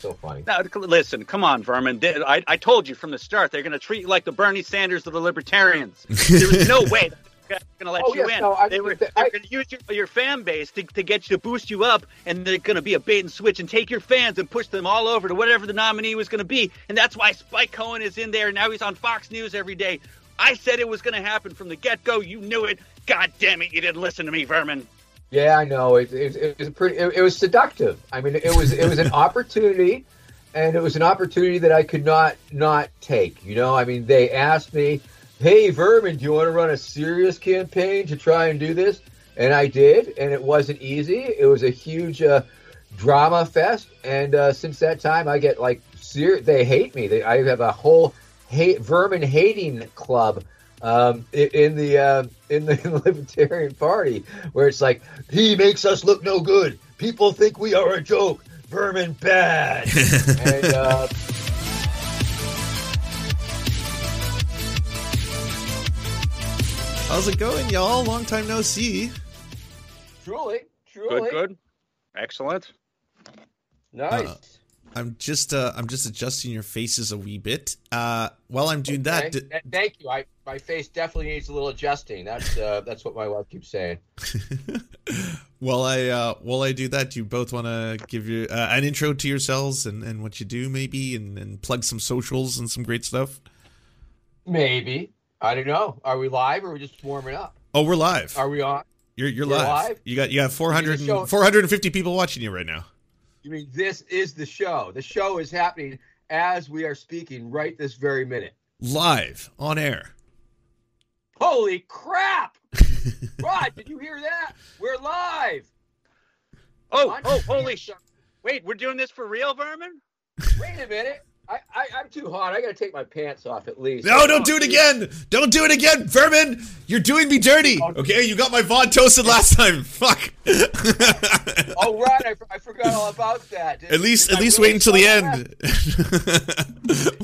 so funny. Now, listen, come on, Vermin. I, I told you from the start they're going to treat you like the Bernie Sanders of the libertarians. There's no way they're going to let Oh, you yes, in. no, I- they were I- they're going to use your, your fan base to, to get you to boost you up, and they're going to be a bait and switch and take your fans and push them all over to whatever the nominee was going to be. And that's why Spike Cohen is in there. Now he's on Fox News every day. I said it was going to happen from the get go. You knew it. God damn it, you didn't listen to me, Vermin. Yeah, I know. It, it, it was pretty. It, it was seductive. I mean, it was it was an opportunity, and it was an opportunity that I could not not take. You know, I mean, they asked me, "Hey, Vermin, do you want to run a serious campaign to try and do this?" And I did, and it wasn't easy. It was a huge uh, drama fest, and uh, since that time, I get like ser- They hate me. They, I have a whole hate Vermin hating club um, i- in the uh, in the in the Libertarian Party, where it's like he makes us look no good. People think we are a joke. Vermin bad. and uh, How's it going, y'all? Long time no see. truly, truly, Good, good. Excellent. nice. Uh, I'm just uh I'm just adjusting your faces a wee bit. Uh while I'm doing that, d- Th- Thank you. I my face definitely needs a little adjusting. That's uh, that's what my wife keeps saying. while I uh while I do that, do you both want to give you uh, an intro to yourselves and and what you do maybe and and plug some socials and some great stuff? Maybe I don't know. Are we live or are we just warming up? Oh, we're live. Are we on? You're you're You're live. live? You got you got 400 450 people watching you right now. You mean this is the show? The show is happening as we are speaking right this very minute. Live on air. Holy crap! Rod, did you hear that? We're live. Oh, On oh, holy shit. Wait, we're doing this for real, Vermin? Wait a minute. I, I I'm too hot. I gotta take my pants off at least. No, don't do it again. Don't do it again, Vermin. You're doing me dirty. Okay, you got my VOD toasted last time. Fuck. Oh right, I, I forgot all about that. Did- At least, at I least really wait until the end.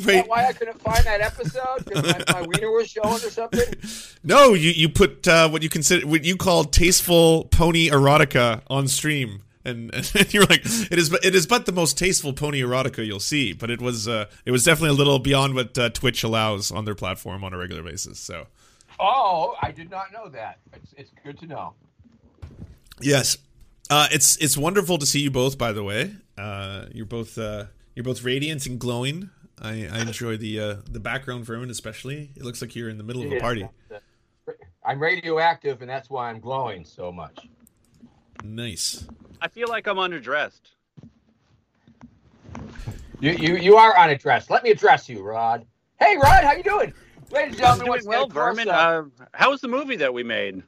wait, that why I couldn't find that episode? Because my, my wiener was showing or something? no, you you put uh, what you consider what you call tasteful pony erotica on stream, and, and you're like, it is, but it is but the most tasteful pony erotica you'll see. But it was, uh, it was definitely a little beyond what uh, Twitch allows on their platform on a regular basis. So Oh, I did not know that. It's, it's good to know. yes, uh, it's it's wonderful to see you both. By the way, uh, you're both uh, you're both radiant and glowing. I, I enjoy the uh, the background vermin especially. It looks like you're in the middle of a party. I'm radioactive, and that's why I'm glowing so much. Nice. I feel like I'm underdressed. You you, you are unaddressed. Let me address you, Rod. Hey, Rod, how you doing? Ladies and gentlemen, doing well, again, Vermin. Uh, how was the movie that we made?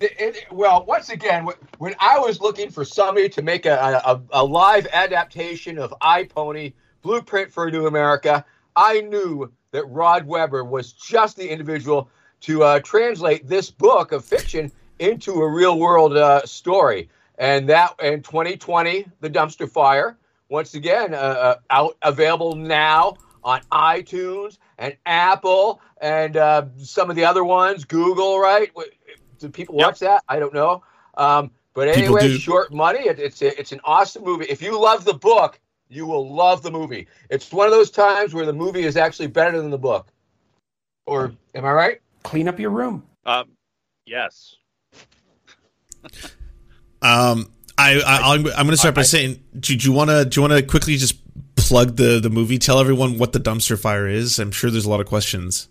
It- it- well, once again, when I was looking for somebody to make a, a, a live adaptation of iPony Blueprint for a New America, I knew that Rod Webber was just the individual to uh, translate this book of fiction into a real world uh, story. And that in 2020, The Dumpster Fire, once again, uh, uh, out available now on iTunes and Apple and uh, some of the other ones, Google, right? Do people Yep. watch that? I don't know. Um, but anyway, short money. It, it's a, it's an awesome movie. If you love the book, you will love the movie. It's one of those times where the movie is actually better than the book. Or am I right? Clean up your room. Um, yes. Um, I, I I'm, I'm going to start by saying, do, do you want to do you want to quickly just plug the the movie? Tell everyone what the dumpster fire is. I'm sure there's a lot of questions.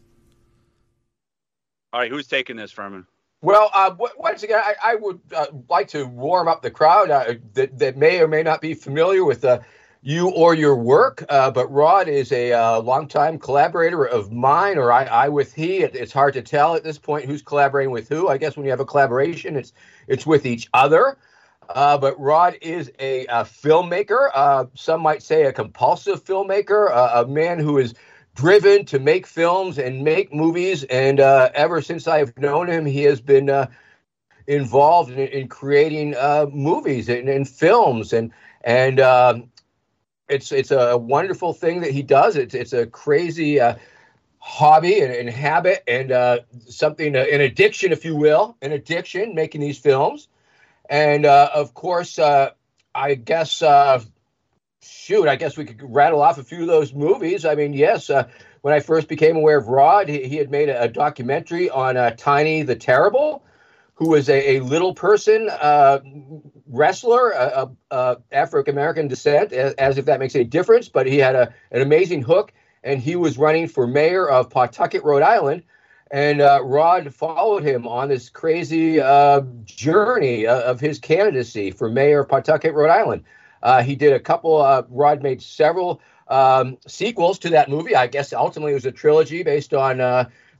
All right, who's taking this, Vermin? Well, uh, w- once again, I, I would uh, like to warm up the crowd uh, that, that may or may not be familiar with uh, you or your work. Uh, but Rod is a uh, longtime collaborator of mine, or I, I with he. It, it's hard to tell at this point who's collaborating with who. I guess when you have a collaboration, it's it's with each other. Uh, but Rod is a, a filmmaker. Uh, some might say a compulsive filmmaker, a man who is driven to make films and make movies. And uh, ever since I've known him, he has been uh, involved in, in creating uh, movies and, and films. And and um, it's it's a wonderful thing that he does. It's it's a crazy. Uh, hobby and, and habit and uh, something uh, an addiction if you will an addiction making these films and uh, of course, uh, I guess uh, shoot, I guess we could rattle off a few of those movies. I mean, yes, when I first became aware of Rod, he, he had made a, a documentary on Tiny the Terrible, who was a, a little person uh, wrestler, uh, uh, African American descent, as, as, if that makes any difference. But he had a, an amazing hook, and he was running for mayor of Pawtucket, Rhode Island. And uh, Rod followed him on this crazy uh, journey of his candidacy for mayor of Pawtucket, Rhode Island. Uh, he did a couple. Rod made several um, sequels to that movie. I guess ultimately it was a trilogy based on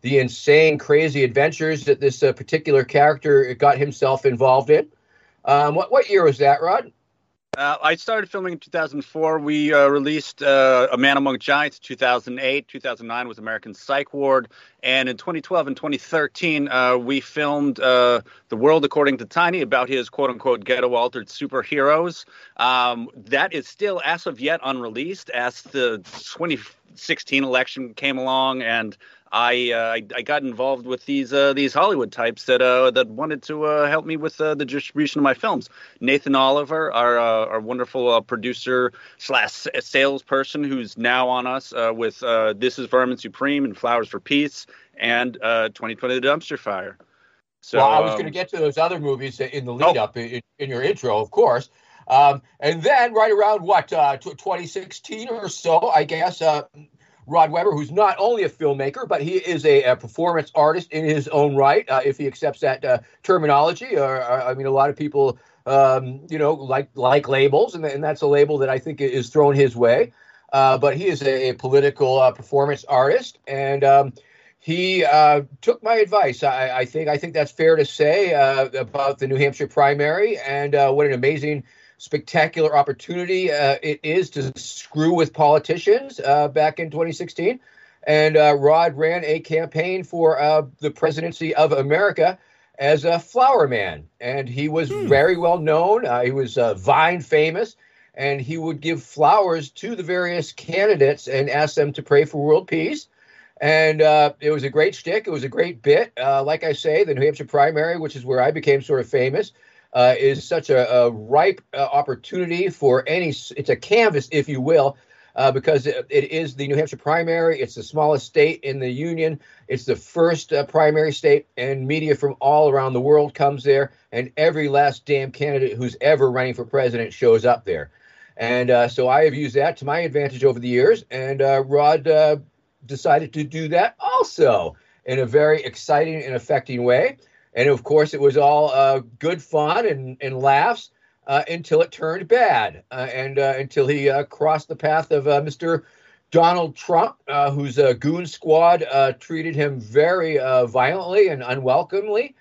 the insane, crazy adventures that this uh, particular character got himself involved in. Um, what what year was that, Rod? Uh, I started filming in 2004. We uh, released uh, A Man Among Giants 2008. 2009 was American Psych Ward. And in 2012 and 2013, uh, we filmed uh, The World According to Tiny about his quote unquote ghetto altered superheroes. Um, that is still, as of yet, unreleased as the 2016 election came along and I, uh, I, I got involved with these uh, these Hollywood types that uh, that wanted to uh, help me with uh, the distribution of my films. Nathan Oliver, our uh, our wonderful producer slash salesperson, who's now on us with This Is Vermin Supreme and Flowers for Peace and 2020 The Dumpster Fire. So well, I was um, going to get to those other movies in the lead oh. up in, in, your intro, of course. Um, and then right around what 2016 or so, I guess Rod Webber, who's not only a filmmaker, but he is a, a performance artist in his own right, uh, if he accepts that uh, terminology. Or, or, I mean, a lot of people, um, you know, like like labels, and, and, that's a label that I think is thrown his way. Uh, but he is a, a political uh, performance artist, and um, he uh, took my advice. I, I, think I think that's fair to say uh, about the New Hampshire primary, and what an amazing spectacular opportunity uh, it is to screw with politicians uh, back in 2016. And uh, Rod ran a campaign for uh, the presidency of America as a flower man. And he was hmm. very well known. Uh, he was uh, Vine famous. And he would give flowers to the various candidates and ask them to pray for world peace. And it was a great shtick. It was a great bit. like I say, the New Hampshire primary, which is where I became sort of famous, uh, is such a, a ripe uh, opportunity for any. It's a canvas, if you will, uh, because it, it is the New Hampshire primary. It's the smallest state in the union. It's the first uh, primary state, and media from all around the world comes there, and every last damn candidate who's ever running for president shows up there. And uh, so I have used that to my advantage over the years, and uh, Rod decided to do that also in a very exciting and affecting way. And of course, it was all uh, good fun and, and laughs uh, until it turned bad, uh, and uh, until he uh, crossed the path of Mr. Donald Trump, whose goon squad treated him very violently and unwelcomely.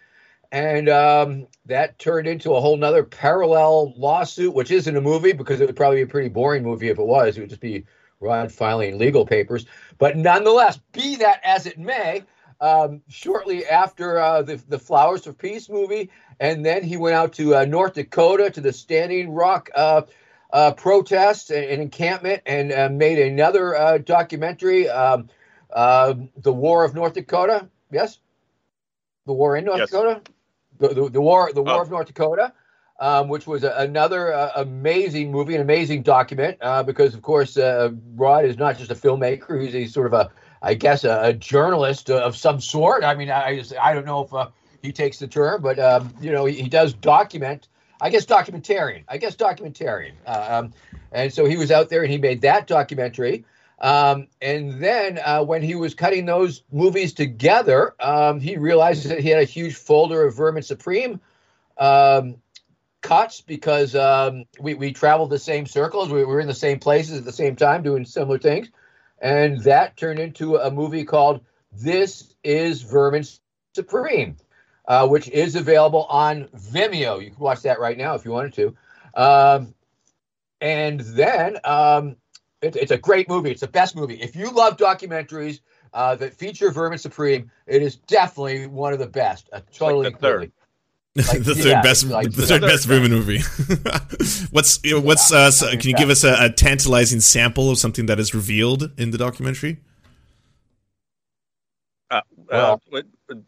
And um, that turned into a whole nother parallel lawsuit, which isn't a movie because it would probably be a pretty boring movie if it was. It would just be Rod filing legal papers. But nonetheless, be that as it may, um, shortly after uh, the, the Flowers of Peace movie. And then he went out to uh, North Dakota to the Standing Rock uh, uh protest and, and, encampment and uh, made another uh, documentary, um, The War of North Dakota. Yes? The War in North yes. Dakota? The, the, the, War, the War oh. of North Dakota. Um, which was a, another uh, amazing movie, an amazing document, uh, because of course uh, Rod is not just a filmmaker; he's, he's sort of a I guess, a, a journalist of some sort. I mean, I I don't know if uh, he takes the term, but um, you know, he, he, does document. I guess documentarian. I guess documentarian. Uh, um, and so he was out there and he made that documentary. Um, and then uh, when he was cutting those movies together, um, he realized that he had a huge folder of Vermin Supreme um, cuts because um, we, we traveled the same circles. We were in the same places at the same time doing similar things and that turned into a movie called This Is Vermin Supreme, uh, which is available on Vimeo. You can watch that right now if you wanted to. Um, and then um, it, it's a great movie. It's the best movie. If you love documentaries uh, that feature Vermin Supreme, it is definitely one of the best. Uh, totally, like the Like, the third yeah, best, like the third best Vermin movie. what's what's uh, so, can you give us a, a, tantalizing sample of something that is revealed in the documentary? Uh, well,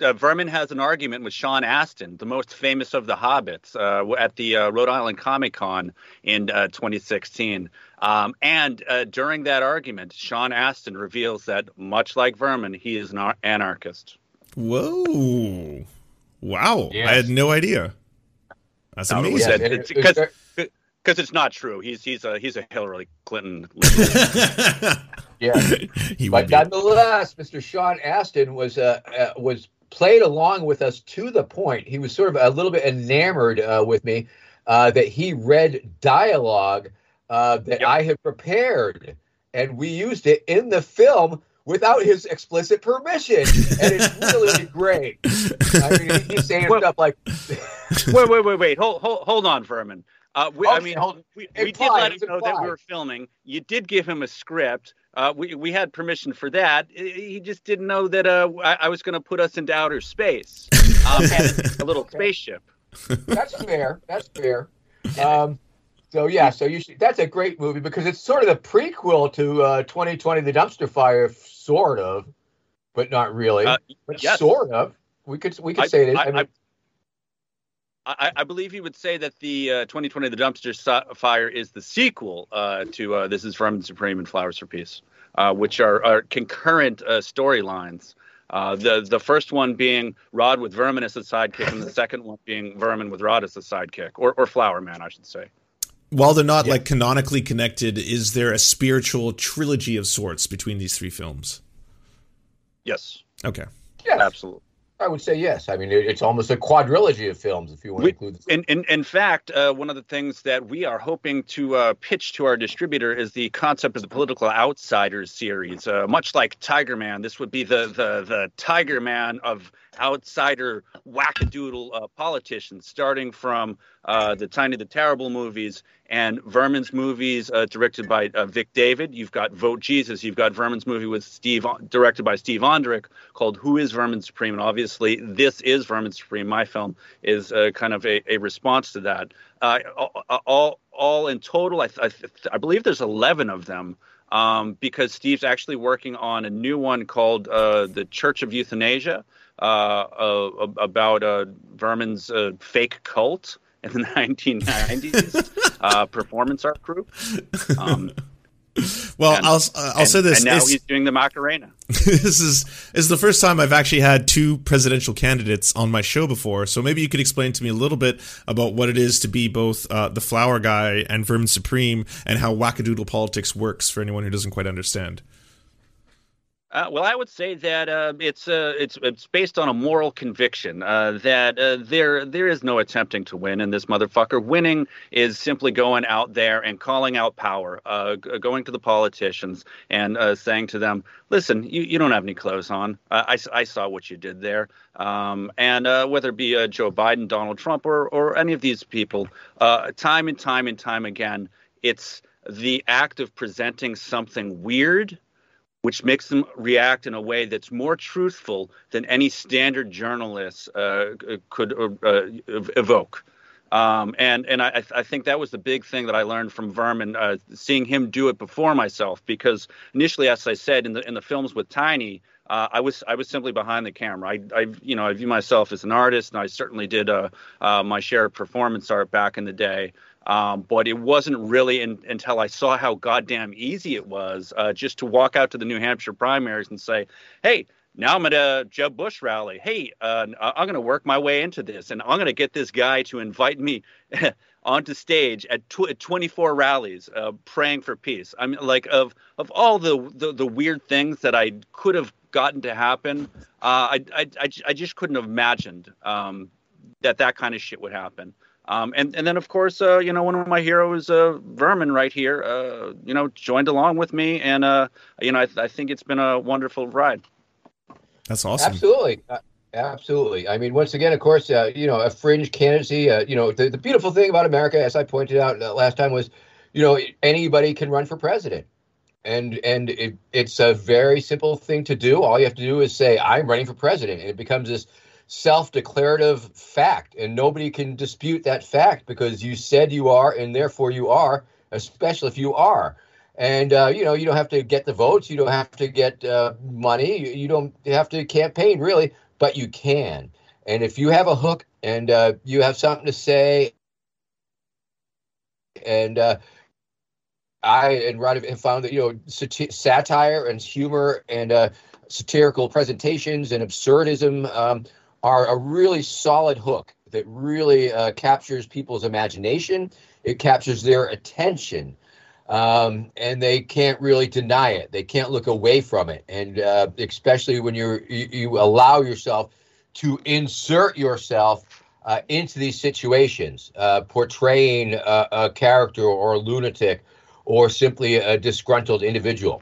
uh, Vermin has an argument with Sean Astin, the most famous of the hobbits, uh, at the uh, Rhode Island Comic Con in uh, 2016. Um, and uh, during that argument, Sean Astin reveals that, much like Vermin, he is an anarchist. Whoa! Wow! Yes. I had no idea. That's no, amazing. Because because it's not true. He's he's a he's a Hillary Clinton. yeah, he but nonetheless, Mr. Sean Astin was uh, uh, was played along with us to the point. He was sort of a little bit enamored uh, with me uh, that he read dialogue uh, that yep. I had prepared, and we used it in the film without his explicit permission, and it's really great. I mean, he's saying well, stuff like, "Wait, wait, wait, wait, hold, hold, hold on, Vermin. Uh, we, okay, I mean, hold, we, we did let him know that we were filming. You did give him a script. Uh, we we had permission for that. He just didn't know that uh, I, I was going to put us into outer space, um, a little spaceship. That's fair. That's fair. Um, so yeah, so you should, that's a great movie because it's sort of the prequel to uh, 2020: The Dumpster Fire, sort of, but not really. Uh, but yes. sort of. We could we could I, say it. I, I, mean, I, I, believe he would say that the uh, 2020 The Dumpster Fire is the sequel uh, to uh, This is Vermin Supreme and Flowers for Peace, uh, which are, are concurrent uh, storylines. Uh, the the first one being Rod with Vermin as a sidekick, and the second one being Vermin with Rod as a sidekick, or or Flower Man, I should say. While they're not yeah. like canonically connected, is there a spiritual trilogy of sorts between these three films? Yes. Okay. Yeah, absolutely. I would say yes. I mean, it's almost a quadrilogy of films, if you want we, to include. In, in, in fact, uh, one of the things that we are hoping to uh, pitch to our distributor is the concept of the Political Outsiders series. Uh, much like Tiger Man, this would be the the the Tiger Man of outsider wackadoodle uh, politicians, starting from uh, the Tiny the Terrible movies and Vermin's movies uh, directed by uh, Vic David. You've got Vote Jesus. You've got Vermin's movie with Steve, directed by Steve Ondrych, called Who is Vermin Supreme? And obviously, this is Vermin Supreme. My film is uh, kind of a, a, response to that. Uh, all, all in total, I, I, I believe there's 11 of them. Um, because Steve's actually working on a new one called The Church of Euthanasia, uh, uh, about uh, Vermin's fake cult in the 1990s uh, performance art group. Um, well, and, I'll I'll and, say this. And now he's doing the Macarena. this is is the first time I've actually had two presidential candidates on my show before. So maybe you could explain to me a little bit about what it is to be both uh, the flower guy and Vermin Supreme, and how wackadoodle politics works for anyone who doesn't quite understand. Uh, well, I would say that uh, it's uh, it's it's based on a moral conviction uh, that uh, there there is no attempting to win in this motherfucker. Winning is simply going out there and calling out power, uh, going to the politicians and saying to them, "Listen, you, you don't have any clothes on. I, I saw what you did there." Um, and whether it be Joe Biden, Donald Trump, or or any of these people, time and time and time again, it's the act of presenting something weird which makes them react in a way that's more truthful than any standard journalist uh, could uh, evoke. Um, and and I, I, think that was the big thing that I learned from Vermin, uh, seeing him do it before myself. Because initially, as I said in the in the films with Tiny, uh, I was I was simply behind the camera. I, I you know I view myself as an artist, and I certainly did uh, uh, my share of performance art back in the day. Um, but it wasn't really in, until I saw how goddamn easy it was uh, just to walk out to the New Hampshire primaries and say, "Hey, now I'm at a Jeb Bush rally. Hey, uh, I'm going to work my way into this, and I'm going to get this guy to invite me onto stage at, tw- at 24 rallies, uh, praying for peace. I mean, like of of all the, the, the weird things that I could have gotten to happen, uh, I, I I just couldn't have imagined um, that that kind of shit would happen. Um, and and then of course, uh, you know, one of my heroes, uh, Vermin, right here, uh, you know, joined along with me, and uh, you know, I, th- I, think it's been a wonderful ride. That's awesome. Absolutely. Uh, absolutely. I mean, once again, of course, uh, you know, a fringe candidacy. you know, the, the, beautiful thing about America, as I pointed out last time, was, you know, anybody can run for president, and and it, it's a very simple thing to do. All you have to do is say, "I'm running for president," and it becomes this self-declarative fact and nobody can dispute that fact because you said you are and therefore you are especially if you are. And uh, you know you don't have to get the votes you don't have to get uh, money you, you, don't have to campaign really but you can. And if you have a hook and uh, you have something to say and uh, I and Rod have found that you know sati- satire and humor and uh, satirical presentations and absurdism um, are a really solid hook that really uh, captures people's imagination. It captures their attention. Um, and they can't really deny it. They can't look away from it, and uh, especially when you, you allow yourself to insert yourself uh, into these situations, uh, portraying a, a, character or a lunatic or simply a disgruntled individual.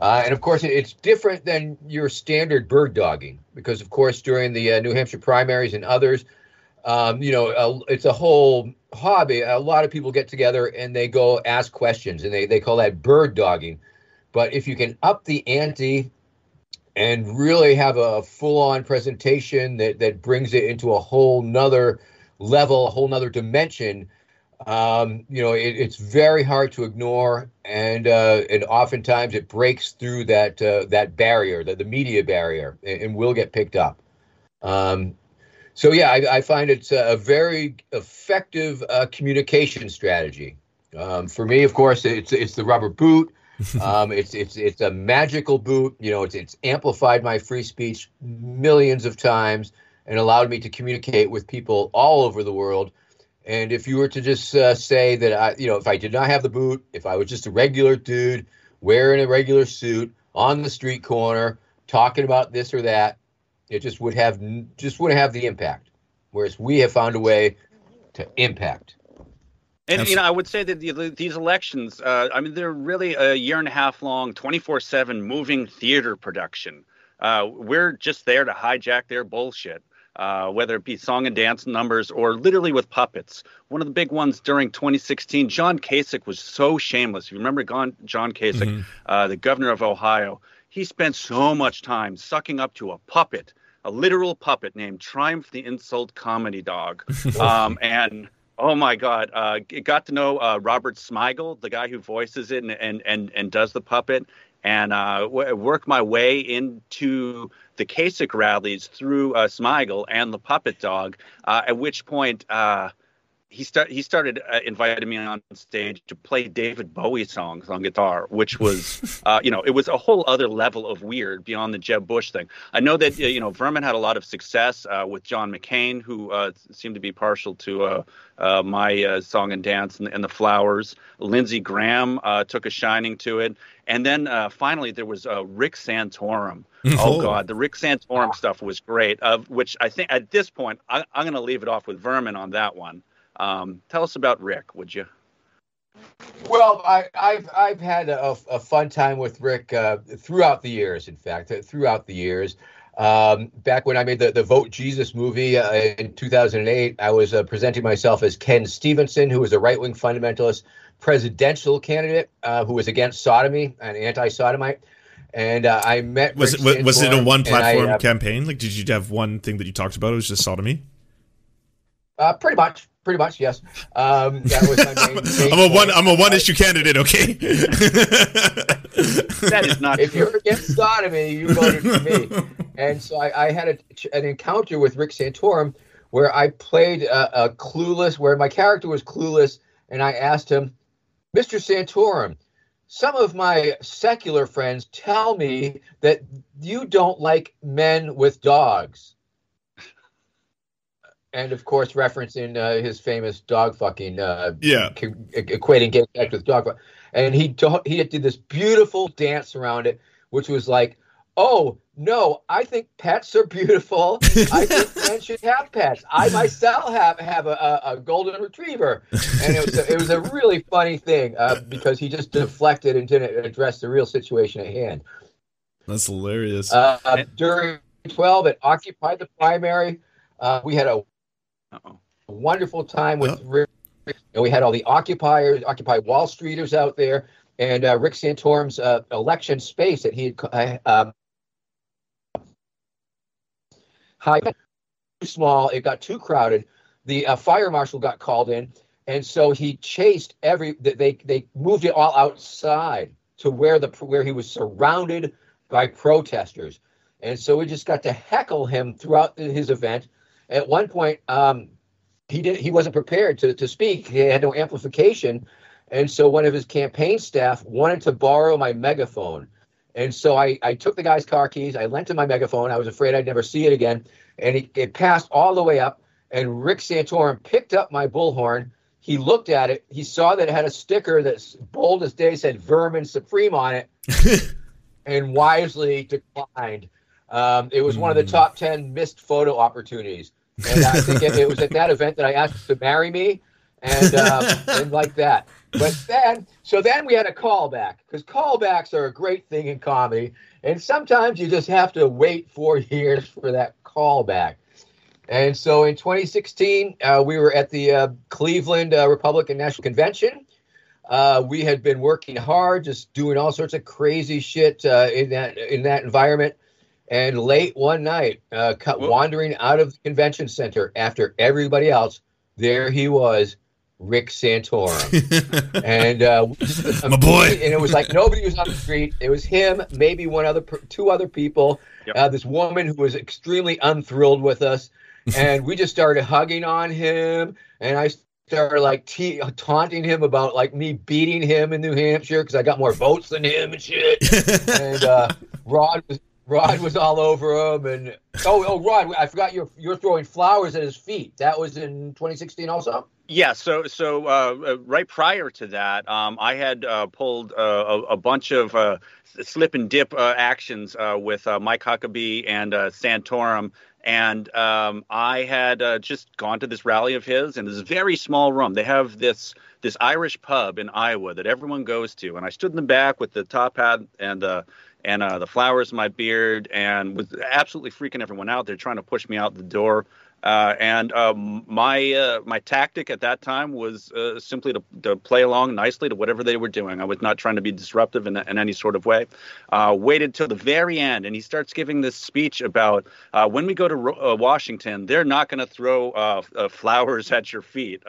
Uh, and of course, it's different than your standard bird dogging because, of course, during the uh, New Hampshire primaries and others, um, you know, it's a whole hobby. A lot of people get together and they go ask questions, and they, they call that bird dogging. But if you can up the ante and really have a full-on presentation that that brings it into a whole nother level, a whole nother dimension. Um, you know, it, it's very hard to ignore, and uh, and oftentimes it breaks through that uh, that barrier, the, the media barrier, and, and will get picked up. Um, so yeah, I, I, find it's a very effective uh, communication strategy. Um, for me, of course, it's it's the rubber boot. um, it's it's it's a magical boot. You know, it's it's amplified my free speech millions of times and allowed me to communicate with people all over the world. And if you were to just uh, say that I, you know, if I did not have the boot, if I was just a regular dude wearing a regular suit on the street corner talking about this or that, it just would have just wouldn't have the impact. Whereas we have found a way to impact. And you know, I would say that the, these elections, uh, I mean, they're really a year and a half long, twenty four seven moving theater production. Uh, we're just there to hijack their bullshit, uh, whether it be song and dance numbers or literally with puppets. One of the big ones during 2016, John Kasich was so shameless. If you remember John Kasich, mm-hmm. Uh, the governor of Ohio, he spent so much time sucking up to a puppet, a literal puppet named Triumph the Insult Comedy Dog, um, and Oh my God! Uh, got to know uh, Robert Smigel, the guy who voices it and and and, and does the puppet, and uh, w- work my way into the Kasich rallies through uh, Smigel and the puppet dog. Uh, at which point, uh, he start he started uh, inviting me on stage to play David Bowie songs on guitar, which was uh, you know it was a whole other level of weird beyond the Jeb Bush thing. I know that uh, you know Vermin had a lot of success uh, with John McCain, who uh, seemed to be partial to uh, my song and dance and, and, the Flowers. Lindsey Graham took a shining to it, and then finally there was Rick Santorum. oh, oh God, the Rick Santorum stuff was great. Of which I think at this point I, I'm going to leave it off with Vermin on that one. Um, tell us about Rick, would you? Well, I, have I've had a, a, fun time with Rick uh, throughout the years. In fact, uh, throughout the years, um, back when I made the, the Vote Jesus movie uh, in 2008, I was uh, presenting myself as Ken Stevenson, who was a right wing fundamentalist presidential candidate uh, who was against sodomy and anti-sodomite. And uh, I met. Was Rick it was it a one platform campaign? Like, did you have one thing that you talked about? It was just sodomy. Pretty much. Pretty much, yes. Um, that was my main. main I'm a one. I'm a one issue candidate. Okay. that is not. If true. you're against sodomy, you voted for me. And so I, I had a, an encounter with Rick Santorum where I played a, a clueless, where my character was clueless, and I asked him, Mr. Santorum, some of my secular friends tell me that you don't like men with dogs and of course referencing uh, his famous dog fucking uh, yeah. equating gay sex with dog and he he did this beautiful dance around it which was like oh no i think pets are beautiful. I think men should have pets. I myself have have a, a, a golden retriever. And it was a, it was a really funny thing uh, because he just deflected and didn't address the real situation at hand. That's hilarious. Uh, during 12 it occupied the primary. Uh, we had a uh-oh. A wonderful time with Rick. And we had all the occupiers, Occupy Wall Streeters out there, and uh, Rick Santorum's uh, election space that he had uh, um, high too small. It got too crowded. The uh, fire marshal got called in, and so he chased every. They they moved it all outside to where the where he was surrounded by protesters, and so we just got to heckle him throughout his event at one point, um, he did he wasn't prepared to to speak. He had no amplification, And so one of his campaign staff wanted to borrow my megaphone. And so I, I took the guy's car keys. I lent him my megaphone. I was afraid I'd never see it again. And it, it passed all the way up. And Rick Santorum picked up my bullhorn. He looked at it. He saw that it had a sticker that's bold as day said Vermin Supreme on it and wisely declined. Um, it was one of the top 10 missed photo opportunities. And I think it, it was at that event that I asked to marry me and, um, and like that. But then, so then we had a callback because callbacks are a great thing in comedy. And sometimes you just have to wait four years for that callback. And so in 2016, uh, we were at the uh, Cleveland uh, Republican National Convention. Uh, we had been working hard, just doing all sorts of crazy shit uh, in that in that environment. And late one night, uh, wandering out of the convention center after everybody else, there he was, Rick Santorum, and uh, my boy. And it was like nobody was on the street. It was him, maybe one other, two other people. Yep. Uh, this woman who was extremely unthrilled with us, and we just started hugging on him. And I started like te- taunting him about like me beating him in New Hampshire because I got more votes than him and shit. and uh, Rod was Rod was all over him, and oh, oh, Rod, I forgot you're you're throwing flowers at his feet. That was in 2016, also. Yeah, so so uh, uh, right prior to that, um, I had uh, pulled uh, a, a, bunch of uh, slip and dip uh, actions with Mike Huckabee and Santorum, and um, I had just gone to this rally of his in this very small room. They have this this Irish pub in Iowa that everyone goes to, and I stood in the back with the top hat and and uh, the flowers in my beard and was absolutely freaking everyone out. They're trying to push me out the door. Uh, and um, my uh, my tactic at that time was uh, simply to, to play along nicely to whatever they were doing. I was not trying to be disruptive in, in any sort of way. Uh, waited till the very end, and he starts giving this speech about uh, when we go to uh, Washington, they're not going to throw flowers at your feet.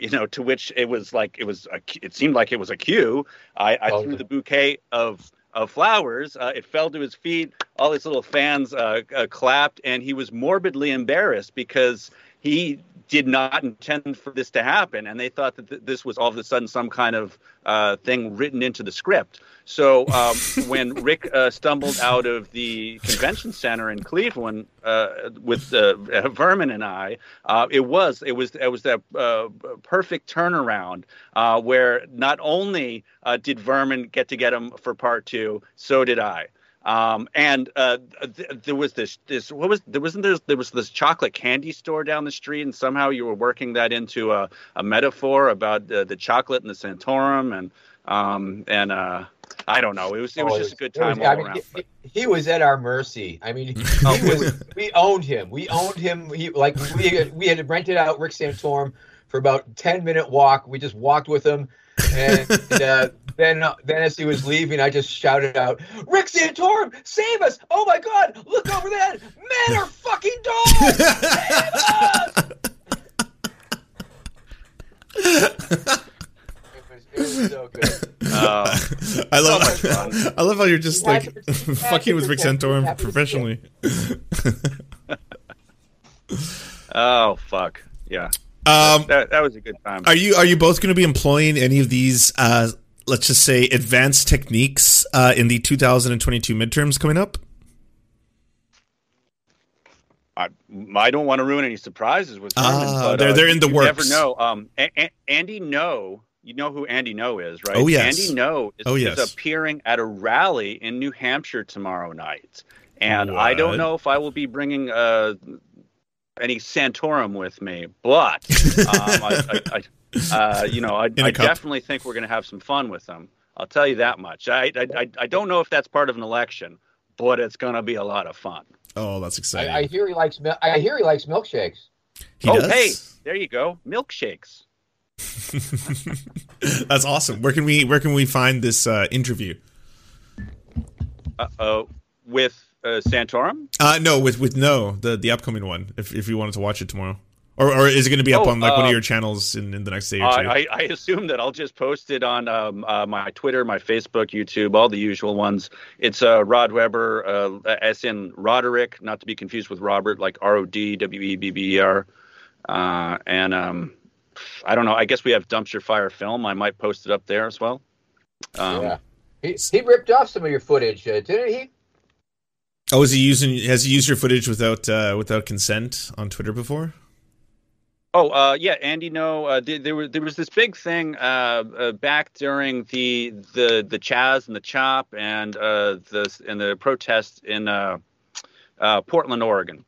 you know, to which it was like it was a, it seemed like it was a cue. I, I threw the bouquet of of flowers. Uh, it fell to his feet. All his little fans uh, uh, clapped, and he was morbidly embarrassed because he did not intend for this to happen, and they thought that th- this was all of a sudden some kind of uh, thing written into the script. So um, when Rick uh, stumbled out of the convention center in Cleveland uh, with uh, Vermin and I, uh, it was it was it was that uh, perfect turnaround where not only did Vermin get to get him for part two, so did I. Um, and uh, th- there was this this what was there wasn't there there was this chocolate candy store down the street, and somehow you were working that into a, a metaphor about the, the chocolate and the Santorum, and um, and uh, I don't know. It was it was oh, just a good time was, all I mean, around. He, he, was at our mercy. I mean, he was, we owned him. We owned him. He like we had, we had rented out Rick Santorum for about ten minute walk. We just walked with him, and uh, then, uh, then as he was leaving, I just shouted out, "Rick Santorum, save us! Oh my God, look over there! Men are fucking dogs! Save us!" it was so good. Uh, I love. So I love how you're just like fucking with Rick Santorum professionally. oh fuck yeah. Um, that, that was a good time. Are you are you both going to be employing any of these uh, let's just say advanced techniques uh, in the 2022 midterms coming up? I, I don't want to ruin any surprises with Vermin, uh, but, they're uh, they're in the you works. Never know. Um, a- a- Andy Ngo, you know who Andy Ngo is, right? Oh yes. Andy Ngo is, oh, yes. is appearing at a rally in New Hampshire tomorrow night, and what? I don't know if I will be bringing uh, any Santorum with me, but um, I, I, I uh, you know, I, I definitely think we're going to have some fun with them. I'll tell you that much. I, I, I don't know if that's part of an election, but it's going to be a lot of fun. Oh, that's exciting! I, I hear he likes. I hear he likes milkshakes. He oh, does? hey, there you go, milkshakes. that's awesome. Where can we Where can we find this uh, interview? Uh oh, with uh, Santorum? Uh, no, with with no the the upcoming one. If if you wanted to watch it tomorrow. Or, or is it going to be up oh, on like uh, one of uh, your channels in, in the next day or two? I, I assume that I'll just post it on um, uh, my Twitter, my Facebook, YouTube, all the usual ones. It's uh, Rod Webber, uh, as in Roderick, not to be confused with Robert, like R O D W E B B E R. Uh, and um, I don't know. I guess we have dumpster fire film. I might post it up there as well. Um, yeah, he, he ripped off some of your footage, uh, didn't he? Oh, is he using? Has he used your footage without uh, without consent on Twitter before? Oh, uh, yeah, Andy. No, uh, there, there, was there was this big thing uh, uh, back during the the the Chaz and the Chop and uh, the and the protests in uh, Portland, Oregon.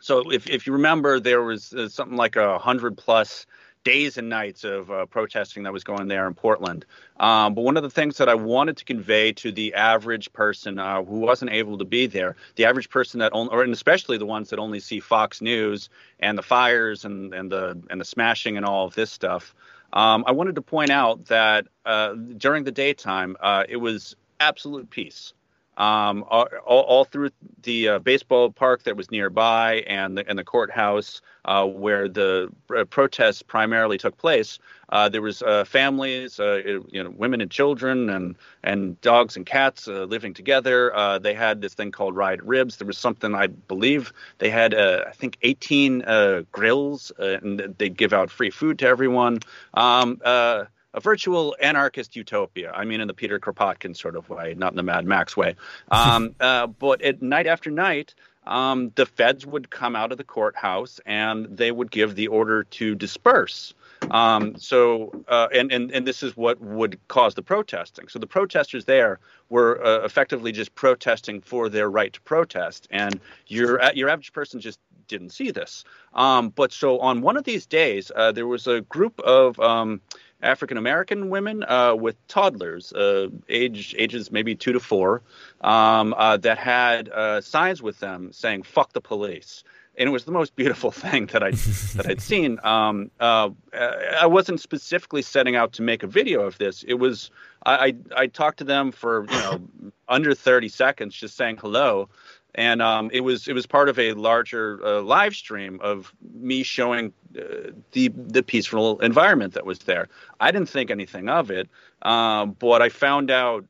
So if if you remember, there was something like a hundred plus days and nights of uh, protesting that was going there in Portland. Um, but one of the things that I wanted to convey to the average person uh, who wasn't able to be there, the average person that only, or and especially the ones that only see Fox News and the fires and, and the and the smashing and all of this stuff. Um, I wanted to point out that uh, during the daytime, uh, it was absolute peace um, all, all, through the uh, baseball park that was nearby and the, and the courthouse uh, where the uh, protests primarily took place. Uh, there was uh, families, uh, you know, women and children, and and dogs and cats living together. they had this thing called Riot Ribs. There was something I believe they had, I think, 18 grills, and they'd give out free food to everyone. Um, a virtual anarchist utopia. I mean, in the Peter Kropotkin sort of way, not in the Mad Max way. Um, uh, but at night after night, um, the feds would come out of the courthouse and they would give the order to disperse. Um, so, uh, and, and, and this is what would cause the protesting. So the protesters there were uh, effectively just protesting for their right to protest. And your, your average person just didn't see this. Um, but so on one of these days, uh, there was a group of um, African American women uh, with toddlers, uh, age ages maybe two to four, um, uh, that had uh, signs with them saying "fuck the police." And it was the most beautiful thing that I that I'd seen. Um, uh, I wasn't specifically setting out to make a video of this. It was I, I, I talked to them for you know under 30 seconds, just saying hello, and um, it was it was part of a larger uh, live stream of me showing uh, the the peaceful environment that was there. I didn't think anything of it, um, but I found out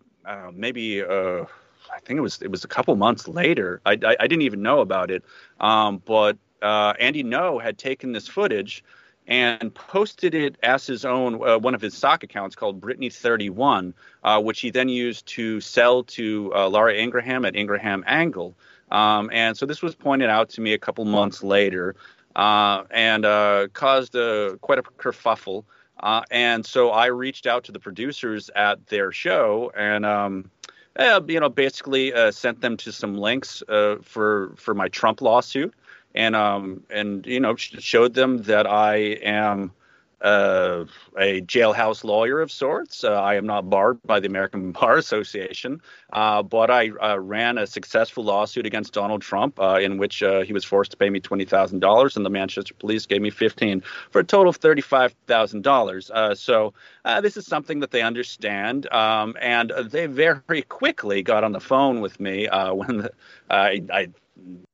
maybe uh, I think it was it was a couple months later. I, I, I didn't even know about it, um, but uh, Andy Ngo had taken this footage and posted it as his own uh, one of his stock accounts called Brittany 31, uh, which he then used to sell to uh, Laura Ingraham at Ingraham Angle. Um, and so this was pointed out to me a couple months later uh, and uh, caused a, quite a kerfuffle. Uh, and so I reached out to the producers at their show and, um, uh, you know, basically uh, sent them to some links uh, for for my Trump lawsuit, and um, and you know showed them that I am uh, a jailhouse lawyer of sorts. Uh, I am not barred by the American Bar Association, uh, but I uh, ran a successful lawsuit against Donald Trump uh, in which uh, he was forced to pay me twenty thousand dollars, and the Manchester police gave me fifteen for a total of thirty-five thousand dollars. So this is something that they understand, um, and they very quickly got on the phone with me when the, I, I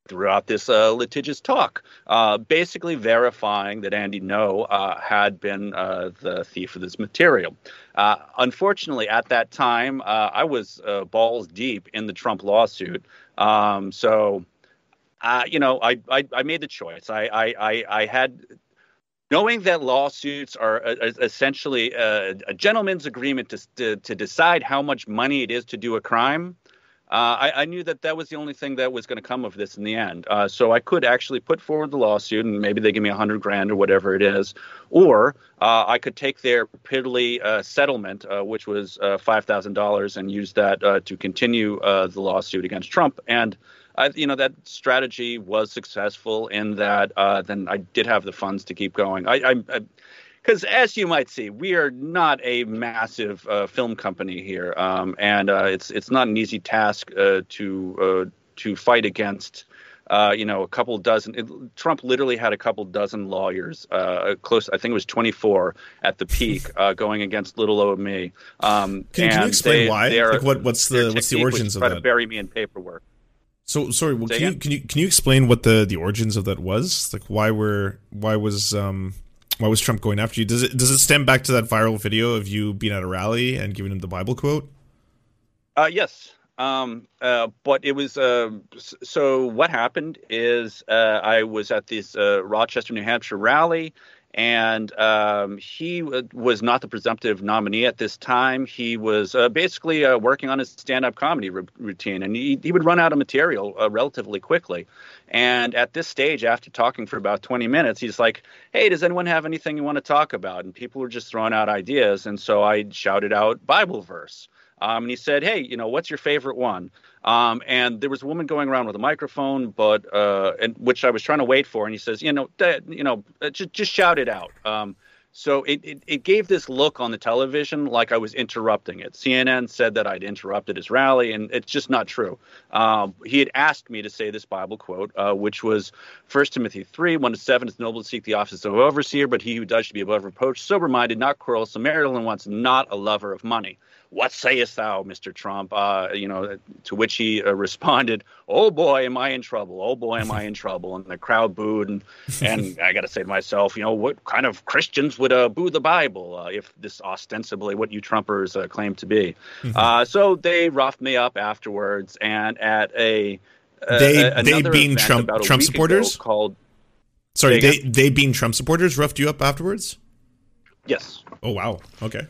throughout this uh, litigious talk, uh, basically verifying that Andy Ngo uh, had been uh, the thief of this material. Uh, unfortunately, at that time, uh, I was balls deep in the Trump lawsuit. Um, so, you know, I, I, I, made the choice. I, I, I had knowing that lawsuits are essentially a, a gentleman's agreement to, to, to, decide how much money it is to do a crime, uh, I, I, knew that that was the only thing that was going to come of this in the end. Uh, so I could actually put forward the lawsuit, and maybe they give me a hundred grand or whatever it is, or uh, I could take their piddly uh, settlement, uh, which was uh, five thousand dollars, and use that to continue the lawsuit against Trump. And I, you know that strategy was successful in that then I did have the funds to keep going. I, I, I because as you might see, we are not a massive uh, film company here, um, and uh, it's it's not an easy task uh, to uh, to fight against. Uh, you know, a couple dozen. It, Trump literally had a couple dozen lawyers, uh, close. I think it was twenty-four at the peak, going against little old me. Um, can, can, you explain they, why? They are, like what, what's the what's the origins of try that? To bury me in paperwork. So sorry. Well, can you, can you can you explain what the the origins of that was? Like, why were why was um why was Trump going after you? Does it does it stem back to that viral video of you being at a rally and giving him the Bible quote? Uh, yes. Um, uh, but it was uh, so. What happened is uh, I was at this uh, Rochester, New Hampshire rally, and um, he w- was not the presumptive nominee at this time. He was uh, basically uh, working on his stand-up comedy r- routine, and he, he would run out of material uh, relatively quickly. And at this stage, after talking for about 20 minutes, he's like, "Hey, does anyone have anything you want to talk about?" And people were just throwing out ideas, and so I shouted out Bible verse. Um, and he said, "Hey, you know, what's your favorite one?" Um, and there was a woman going around with a microphone, but uh, and which I was trying to wait for. And he says, "You know, you know, uh, just just shout it out." Um, so it, it, it gave this look on the television like I was interrupting it. CNN said that I'd interrupted his rally, and it's just not true. Um, he had asked me to say this Bible quote, uh, which was 1 Timothy 3 1 to 7. It's noble to seek the office of overseer, but he who does should be above reproach, sober minded, not quarrelsome, marital, and wants not a lover of money what sayest thou, Mr. Trump? Uh, you know, to which he uh, responded, oh boy, am I in trouble. Oh boy, am I in trouble. And the crowd booed. And, and I got to say to myself, you know, what kind of Christians would uh, boo the Bible uh, if this ostensibly what you Trumpers uh, claim to be? Mm-hmm. Uh, so they roughed me up afterwards. And at a, they, a, they being Trump, Trump supporters called, sorry, they, they being Trump supporters roughed you up afterwards? Yes. Oh, wow. Okay.